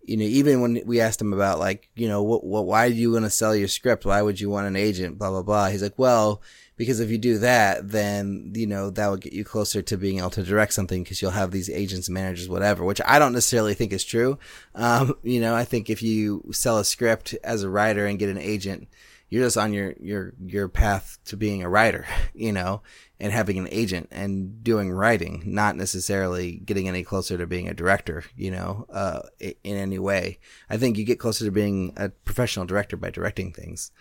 you know, even when we asked him about like, you know, what, what, why do you want to sell your script? Why would you want an agent? Blah, blah, blah. He's like, well, because if you do that, then, you know, that will get you closer to being able to direct something because you'll have these agents, managers, whatever, which I don't necessarily think is true. Um, you know, I think if you sell a script as a writer and get an agent, you're just on your, your, your path to being a writer, [LAUGHS] you know, and having an agent and doing writing, not necessarily getting any closer to being a director, you know, uh, in any way. I think you get closer to being a professional director by directing things,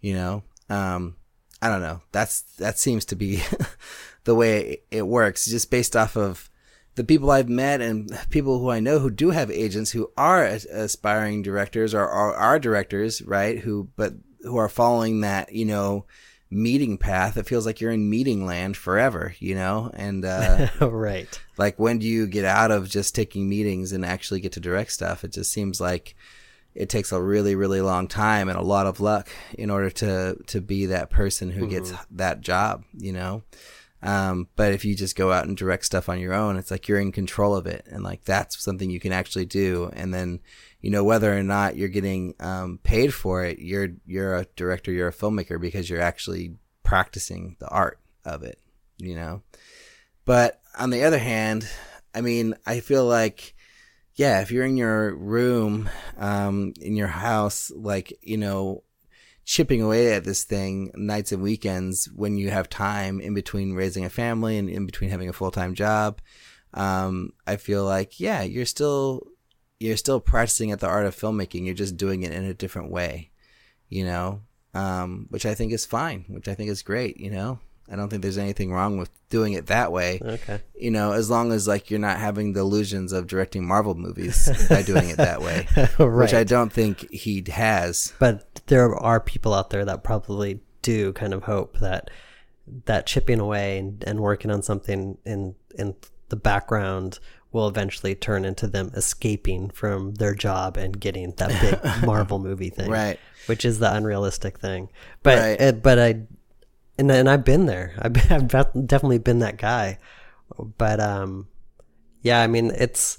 you know. Um, I don't know. That's that seems to be [LAUGHS] the way it works, just based off of the people I've met and people who I know who do have agents who are aspiring directors or are, are directors, right? Who but who are following that, you know, meeting path. It feels like you're in meeting land forever, you know? And uh [LAUGHS] right. like when do you get out of just taking meetings and actually get to direct stuff? It just seems like it takes a really really long time and a lot of luck in order to to be that person who mm-hmm. gets that job you know um, but if you just go out and direct stuff on your own it's like you're in control of it and like that's something you can actually do and then you know whether or not you're getting um, paid for it you're you're a director you're a filmmaker because you're actually practicing the art of it you know? But on the other hand i mean i feel like yeah, if you're in your room, um, in your house, like, you know, chipping away at this thing nights and weekends when you have time in between raising a family and in between having a full-time job, um, I feel like, yeah, you're still, you're still practicing at the art of filmmaking. You're just doing it in a different way, you know, um, which I think is fine, which I think is great, you know? I don't think there's anything wrong with doing it that way. Okay. You know, as long as like you're not having the illusions of directing Marvel movies by doing it that way, [LAUGHS] right. which I don't think he has. But there are people out there that probably do kind of hope that that chipping away and, and working on something in in the background will eventually turn into them escaping from their job and getting that big [LAUGHS] Marvel movie thing, right? Which is the unrealistic thing. But Right. it, but I and and I've been there. I've, been, [LAUGHS] I've definitely been that guy. But um, yeah, I mean it's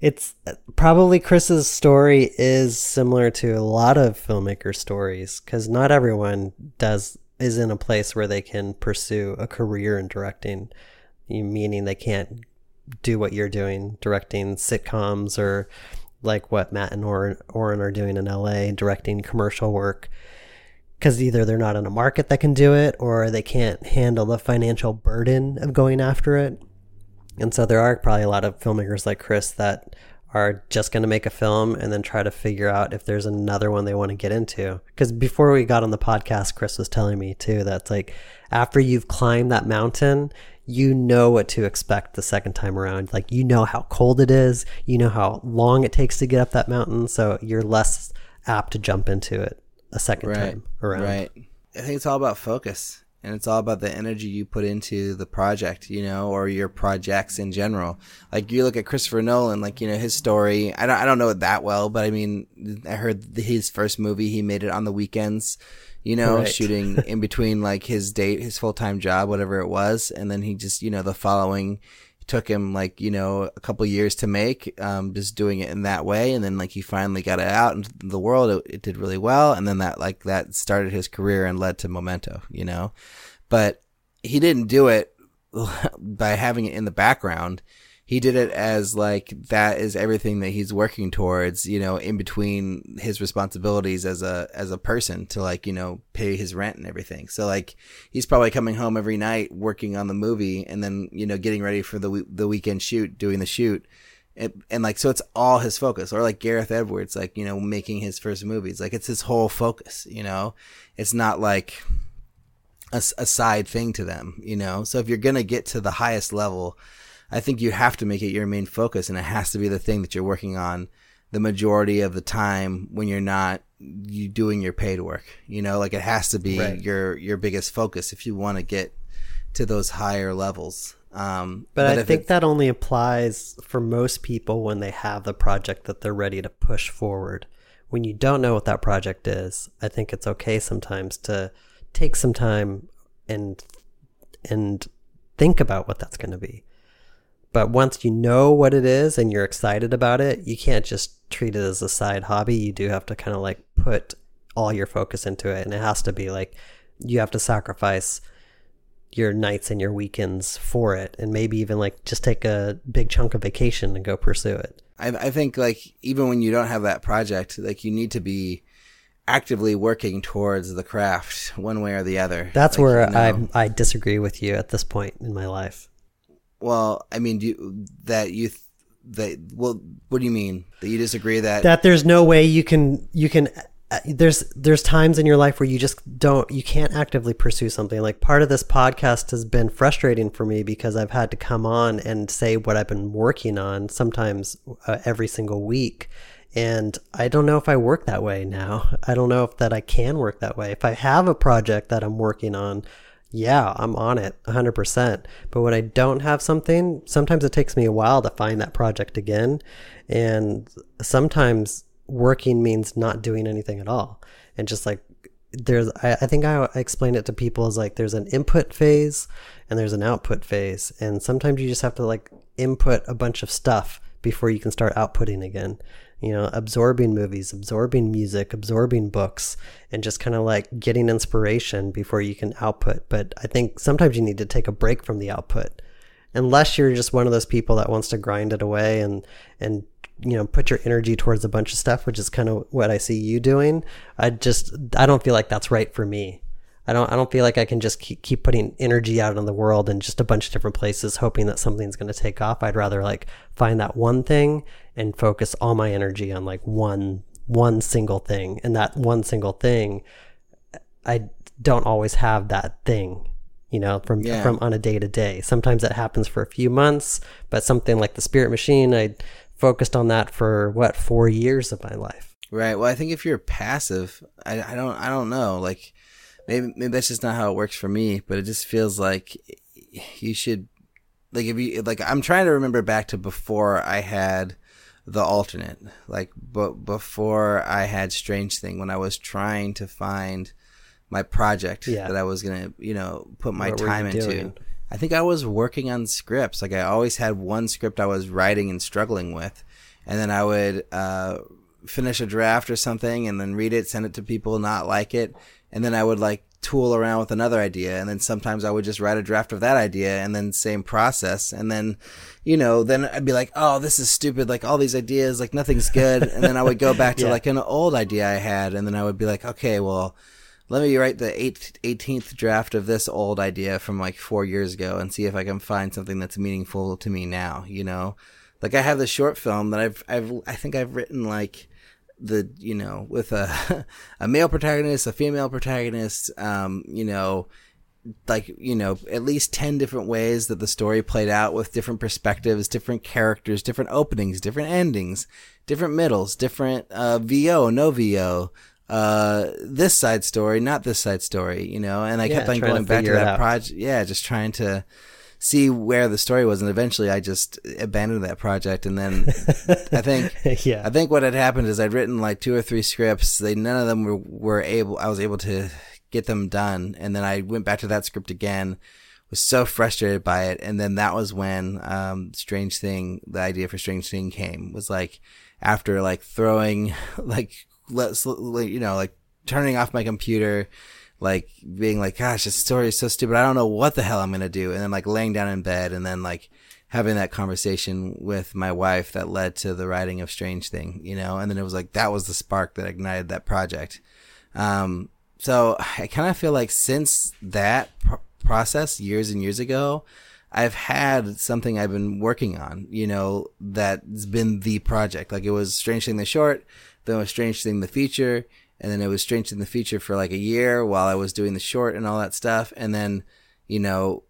it's probably Chris's story is similar to a lot of filmmaker stories because not everyone does is in a place where they can pursue a career in directing, meaning they can't do what you're doing, directing sitcoms or like what Matt and Oren, Oren are doing in LA, directing commercial work because either they're not in a market that can do it or they can't handle the financial burden of going after it. And so there are probably a lot of filmmakers like Chris that are just going to make a film and then try to figure out if there's another one they want to get into. Because before we got on the podcast, Chris was telling me too that's like after you've climbed that mountain, you know what to expect the second time around. Like you know how cold it is, you know how long it takes to get up that mountain, so you're less apt to jump into it a second Right. time around. Right. I think it's all about focus and it's all about the energy you put into the project, you know, or your projects in general. Like you look at Christopher Nolan, like, you know, his story, I don't, I don't know it that well, but I mean, I heard his first movie, he made it on the weekends, you know, Right. shooting [LAUGHS] in between like his date, his full-time job, whatever it was. And then he just, you know, the following took him like, you know, a couple years to make, um, just doing it in that way. And then like he finally got it out into the world. It, it did really well. And then that, like, that started his career and led to Memento, you know, but he didn't do it [LAUGHS] by having it in the background. He did it as like that is everything that he's working towards, you know, in between his responsibilities as a as a person to like, you know, pay his rent and everything. So like he's probably coming home every night working on the movie and then, you know, getting ready for the the weekend shoot, doing the shoot. And, and like so it's all his focus or like Gareth Edwards like, you know, making his first movies. Like it's his whole focus, you know. It's not like a, a side thing to them, you know. So if you're to get to the highest level, I think you have to make it your main focus and it has to be the thing that you're working on the majority of the time when you're not you doing your paid work. You know, like it has to be right. your your biggest focus if you want to get to those higher levels. Um, but, but I think that only applies for most people when they have the project that they're ready to push forward. When you don't know what that project is, I think it's okay sometimes to take some time and and think about what that's going to be. But once you know what it is and you're excited about it, you can't just treat it as a side hobby. You do have to kind of like put all your focus into it. And it has to be like you have to sacrifice your nights and your weekends for it. And maybe even like just take a big chunk of vacation and go pursue it. I, I think like even when you don't have that project, like you need to be actively working towards the craft one way or the other. That's like, where you know. I I disagree with you at this point in my life. Well, I mean, you, that you that well, what do you mean? That you disagree that that there's no way you can you can uh, there's there's times in your life where you just don't you can't actively pursue something. Like part of this podcast has been frustrating for me because i've had to come on and say what i've been working on sometimes uh, every single week. And i don't know if i work that way now. [LAUGHS] I don't know if that i can work that way. If i have a project that i'm working on yeah, I'm on it 100%. But when I don't have something, sometimes it takes me a while to find that project again. And sometimes working means not doing anything at all. And just like there's, I, I think I, explain it to people as like there's an input phase and there's an output phase. And sometimes you just have to like input a bunch of stuff before you can start outputting again you know, absorbing movies, absorbing music, absorbing books, and just kind of like getting inspiration before you can output. But I think sometimes you need to take a break from the output. Unless you're just one of those people that wants to grind it away and, and, you know, put your energy towards a bunch of stuff, which is kind of what I see you doing. I just, I don't feel like that's right for me. I don't I don't feel like I can just keep, keep putting energy out in the world in just a bunch of different places hoping that something's going to take off. I'd rather like find that one thing and focus all my energy on like one one single thing. And that one single thing I don't always have that thing, you know, from yeah. from on a day to day. Sometimes it happens for a few months, but something like the Spirit Machine, I focused on that for what, 4 years of my life. Right. Well, I think if you're passive, I, I don't I don't know, like maybe maybe that's just not how it works for me, but it just feels like you should like if you like I'm trying to remember back to before I had the alternate, like but before I had Strange Thing when I was trying to find my project yeah. that I was gonna you know put my what time into. Doing? I think I was working on scripts. Like I always had one script I was writing and struggling with, and then I would uh, finish a draft or something, and then read it, send it to people, not like it, and then I would like tool around with another idea. And then sometimes I would just write a draft of that idea and then same process. And then you know then I'd be like oh this is stupid. Like all these ideas like nothing's good. And then I would go [LAUGHS] back to yeah. like an old idea I had. And then I would be like okay well let me write the 18th draft of this old idea from like 4 years ago and see if I can find something that's meaningful to me now you know? Like I have this short film that I've I've I think I've written like the you know with a [LAUGHS] a male protagonist, a female protagonist, um, you know, like you know at least 10 different ways that the story played out with different perspectives different characters different openings different endings different middles different uh, vo no vo uh, this side story not this side story you know? And i yeah, kept on going back to that project yeah just trying to see where the story was, and eventually I just abandoned that project. And then [LAUGHS] I think, yeah, I think what had happened is I'd written like two or three scripts. They none of them were, were able. I was able to get them done, and then I went back to that script again. Was so frustrated by it, and then that was when um, Strange Thing, the idea for Strange Thing came. Was like after like throwing [LAUGHS] like let's you know like turning off my computer like being like, gosh, this story is so stupid. I don't know what the hell I'm gonna do. And then like laying down in bed and then like having that conversation with my wife that led to the writing of Strange Thing, you know, and then it was like that was the spark that ignited that project. Um, so I kind of feel like since that pr- process years and years ago, I've had something I've been working on, you know, that's been the project. Like it was Strange Thing the short, then it was Strange Thing the feature, and then it was Strange Thing the feature for like a year while I was doing the short and all that stuff. And then, you know,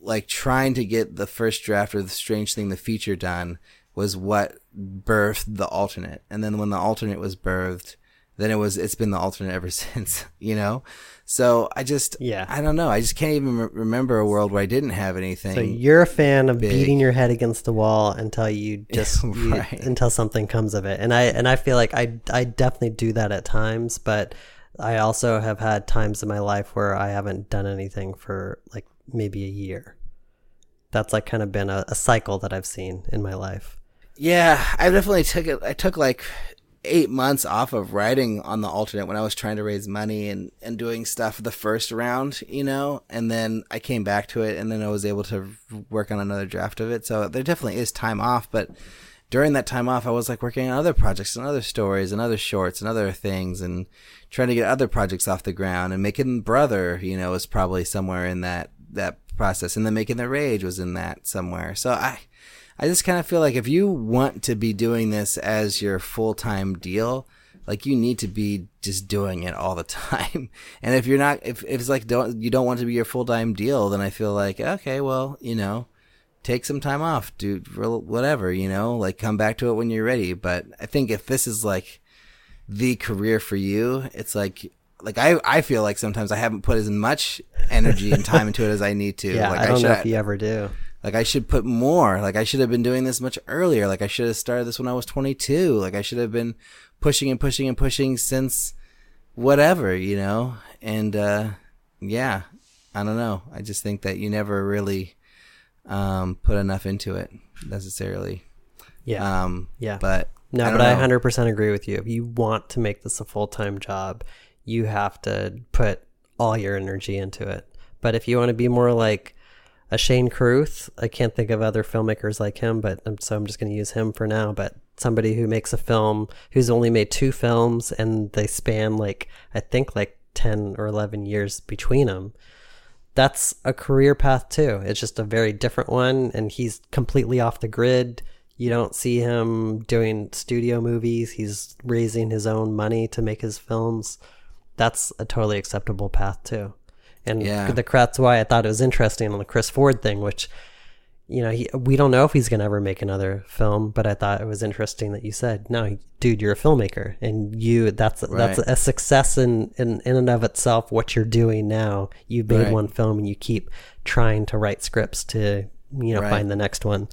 like trying to get the first draft of the Strange Thing the feature done was what birthed the alternate. And then when the alternate was birthed, then it was it's been the alternate ever [LAUGHS] since, you know. So I just Yeah. I don't know. I just can't even re- remember a world where I didn't have anything. So you're a fan of big. beating your head against the wall until you [LAUGHS] just you- until something comes of it. And I and I feel like I I definitely do that at times, but I also have had times in my life where I haven't done anything for like maybe a year. That's like kind of been a, a cycle that I've seen in my life. Yeah, I definitely took it. I took like eight months off of writing on the alternate when I was trying to raise money and, and doing stuff the first round, you know, and then I came back to it and then I was able to work on another draft of it. So there definitely is time off, but during that time off, I was like working on other projects and other stories and other shorts and other things and trying to get other projects off the ground and making Brother, you know, was probably somewhere in that, that process. And then making The Rage was in that somewhere. So I, I just kind of feel like if you want to be doing this as your full time deal, like you need to be just doing it all the [LAUGHS] time. And if you're not, if, if it's like don't you don't want to be your full time deal, then I feel like okay, well, you know, take some time off, do whatever, you know, like come back to it when you're ready. But I think if this is like the career for you, it's like like I I feel like sometimes I haven't put as much energy and time [LAUGHS] into it as I need to. Yeah, like I don't know should- if you ever do. Like I should put more. Like I should have been doing this much earlier. Like I should have started this when I was 22. Like I should have been pushing and pushing and pushing since whatever, you know? And uh yeah, I don't know. I just think that you never really um put enough into it necessarily. Yeah. Um Yeah. but No, I but don't I 100% agree with you. If you want to make this a full time job, you have to put all your energy into it. But if you want to be more like a Shane Carruth, I can't think of other filmmakers like him, but um, so I'm just going to use him for now. But somebody who makes a film who's only made two films and they span like, I think like 10 or 11 years between them that's a career path too. It's just a very different one, and he's completely off the grid. You don't see him doing studio movies. He's raising his own money to make his films. That's a totally acceptable path too. And Yeah. the that's why I thought it was interesting on the Chris Ford thing, which you know, he, we don't know if he's going to ever make another film, but I thought it was interesting that you said, "No, dude, you're a filmmaker, and you that's that's a success in, in in and of itself. What you're doing now, you've made Right. one film, and you keep trying to write scripts to you know Right. find the next one,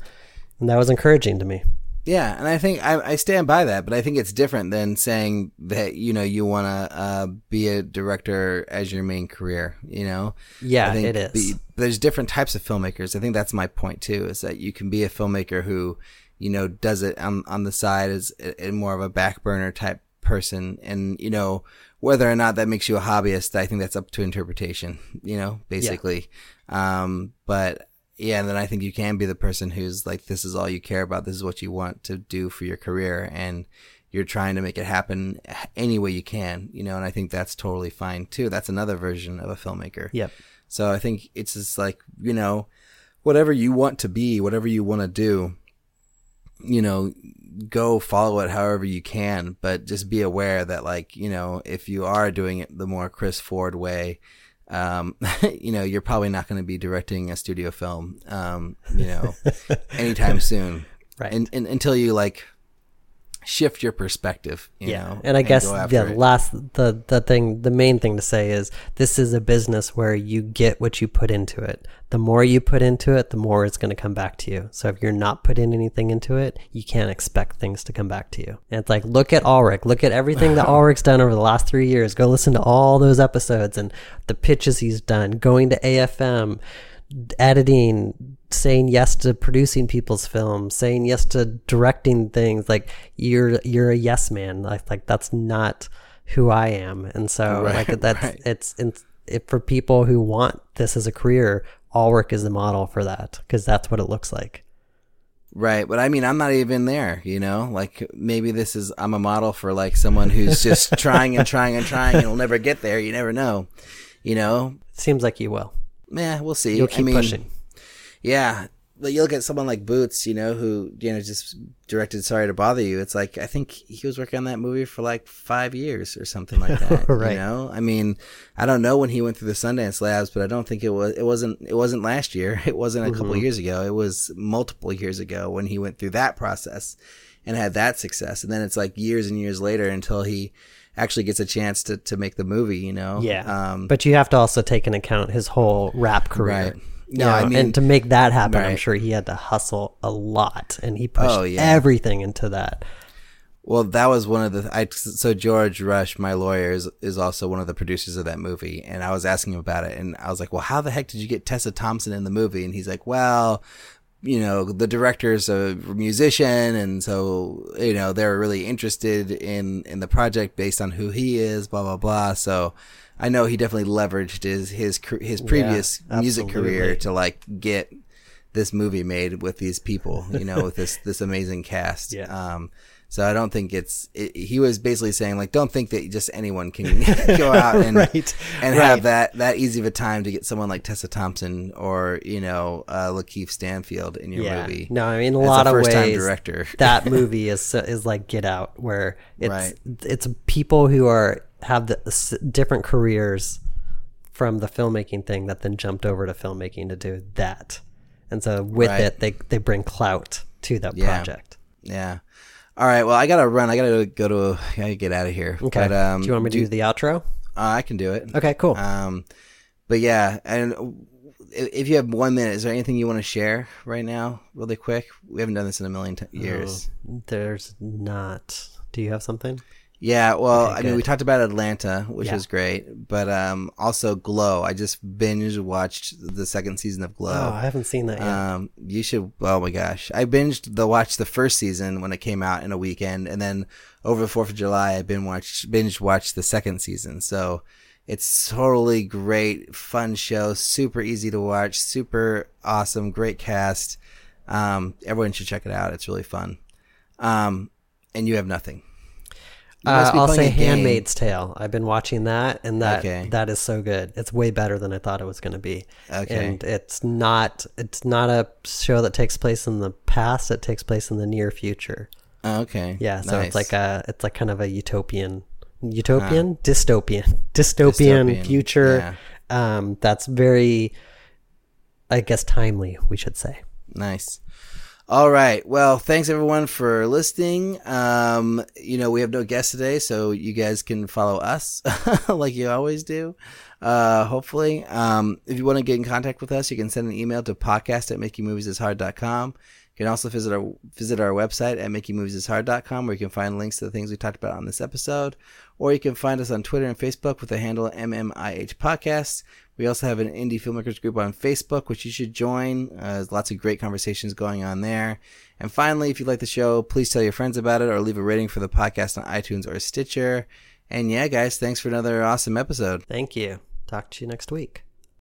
and that was encouraging to me. Yeah, and I think I, I stand by that, but I think it's different than saying that you know you want to uh, be a director as your main career. You know, Yeah, I think it is. the- there's different types of filmmakers. I think that's my point too. Is that you can be a filmmaker who you know does it on on the side as more of a back burner type person, and you know whether or not that makes you a hobbyist, I think that's up to interpretation. You know, basically. Um, but yeah, and then I think you can be the person who's like, this is all you care about. This is what you want to do for your career. And you're trying to make it happen any way you can, you know, and I think that's totally fine too. That's another version of a filmmaker. Yep. So I think it's just like, you know, whatever you want to be, whatever you want to do, you know, go follow it however you can, but just be aware that like, you know, if you are doing it the more Chris Ford way, um, [LAUGHS] you know, you're probably not going to be directing a studio film, um, you know, [LAUGHS] anytime soon. Right. And, and until you like shift your perspective, you yeah, know, and I guess go the it. last the the thing the main thing to say is this is a business where you get what you put into it. The more you put into it, the more it's going to come back to you. So if you're not putting anything into it, you can't expect things to come back to you. And it's like look at Alrik, look at everything that [LAUGHS] Alrik's done over the last three years. Go listen to all those episodes and the pitches he's done, going to AFM, editing, saying yes to producing people's films, saying yes to directing things. Like you're you're a yes man. Like like that's not who I am. And so Right, like [LAUGHS] that's right. it's, it's it, for people who want this as a career. Alrik is the model for that because that's what it looks like. Right, but I mean, I'm not even there, you know? Like, maybe this is, I'm a model for like someone who's just [LAUGHS] trying and trying and trying and will never get there. You never know, you know? Seems like you will. Yeah, we'll see. You'll keep I mean, pushing. Yeah. But you look at someone like Boots, you know, who, you know, just directed Sorry to Bother You. It's like, I think he was working on that movie for like five years or something like that. [LAUGHS] Right. You know? I mean, I don't know when he went through the Sundance labs, but I don't think it was, it wasn't, it wasn't last year. [LAUGHS] It wasn't a couple mm-hmm. years ago. It was multiple years ago when he went through that process and had that success. And then it's like years and years later until he actually gets a chance to, to make the movie, you know? Yeah. Um, but you have to also take into account his whole rap career. Right. You No, know, I mean- and to make that happen, I'm sure he had to hustle a lot, and he pushed Oh, yeah. everything into that. Well, that was one of the. I so George Rush, my lawyer, is, is also one of the producers of that movie, and I was asking him about it, and I was like, "Well, how the heck did you get Tessa Thompson in the movie?" And he's like, "Well, you know, the director's a musician, and so you know they're really interested in in the project based on who he is, blah blah blah." So. I know he definitely leveraged his his his previous music career to like get this movie made with these people, you know, with this this amazing cast. [LAUGHS] Yeah. Um, so I don't think it's. It, he was basically saying like, don't think that just anyone can [LAUGHS] go out and Right, and right. have that that easy of a time to get someone like Tessa Thompson or you know uh, Lakeith Stanfield in your Yeah. movie. No, I mean a As lot a of ways. director. [LAUGHS] that [LAUGHS] movie is is like Get Out, where it's Right. it's people who are have the s- different careers from the filmmaking thing that then jumped over to filmmaking to do that, and so with Right. it they they bring clout to that Yeah. project. Yeah. All right. Well, I gotta run. I gotta go to. I gotta get out of here. Okay. But, um, do you want me to do the outro? Uh, I can do it. Okay, cool. Um, but yeah, and if you have one minute, is there anything you want to share right now, really quick? We haven't done this in a million t- years. There's not. Do you have something? Yeah, well, Okay, I mean, we talked about Atlanta, which Yeah. was great, but um, also Glow. I just binge watched the second season of Glow. Oh, I haven't seen that yet. Um, you should. Oh my gosh, I binged the watch the first season when it came out in a weekend, and then over the Fourth of July, I been watched binge watched the second season. So it's totally great, fun show, super easy to watch, super awesome, great cast. Um, everyone should check it out. It's really fun. Um, and you have nothing. Uh, I'll say. Handmaid's Tale. I've been watching that, and that Okay. that is so good. It's way better than I thought it was going to be. Okay. And it's not it's not a show that takes place in the past. It takes place in the near future. Oh, okay. Yeah. So Nice. it's like a it's like kind of a utopian, utopian, dystopian, [LAUGHS] dystopian, Dystopian, future. Um, that's very, I guess, timely. We should say. Nice. All right. Well, thanks everyone for listening. Um, you know, we have no guests today, so you guys can follow us [LAUGHS] like you always do. Uh, hopefully. Um, if you want to get in contact with us, you can send an email to podcast at makingmoviesishard.com. You can also visit our visit our website at makingmoviesishard.com where you can find links to the things we talked about on this episode. Or you can find us on Twitter and Facebook with the handle MMIH Podcasts. We also have an indie filmmakers group on Facebook, which you should join. Uh, there's lots of great conversations going on there. And finally, if you like the show, please tell your friends about it or leave a rating for the podcast on iTunes or Stitcher. And yeah, guys, thanks for another awesome episode. Thank you. Talk to you next week.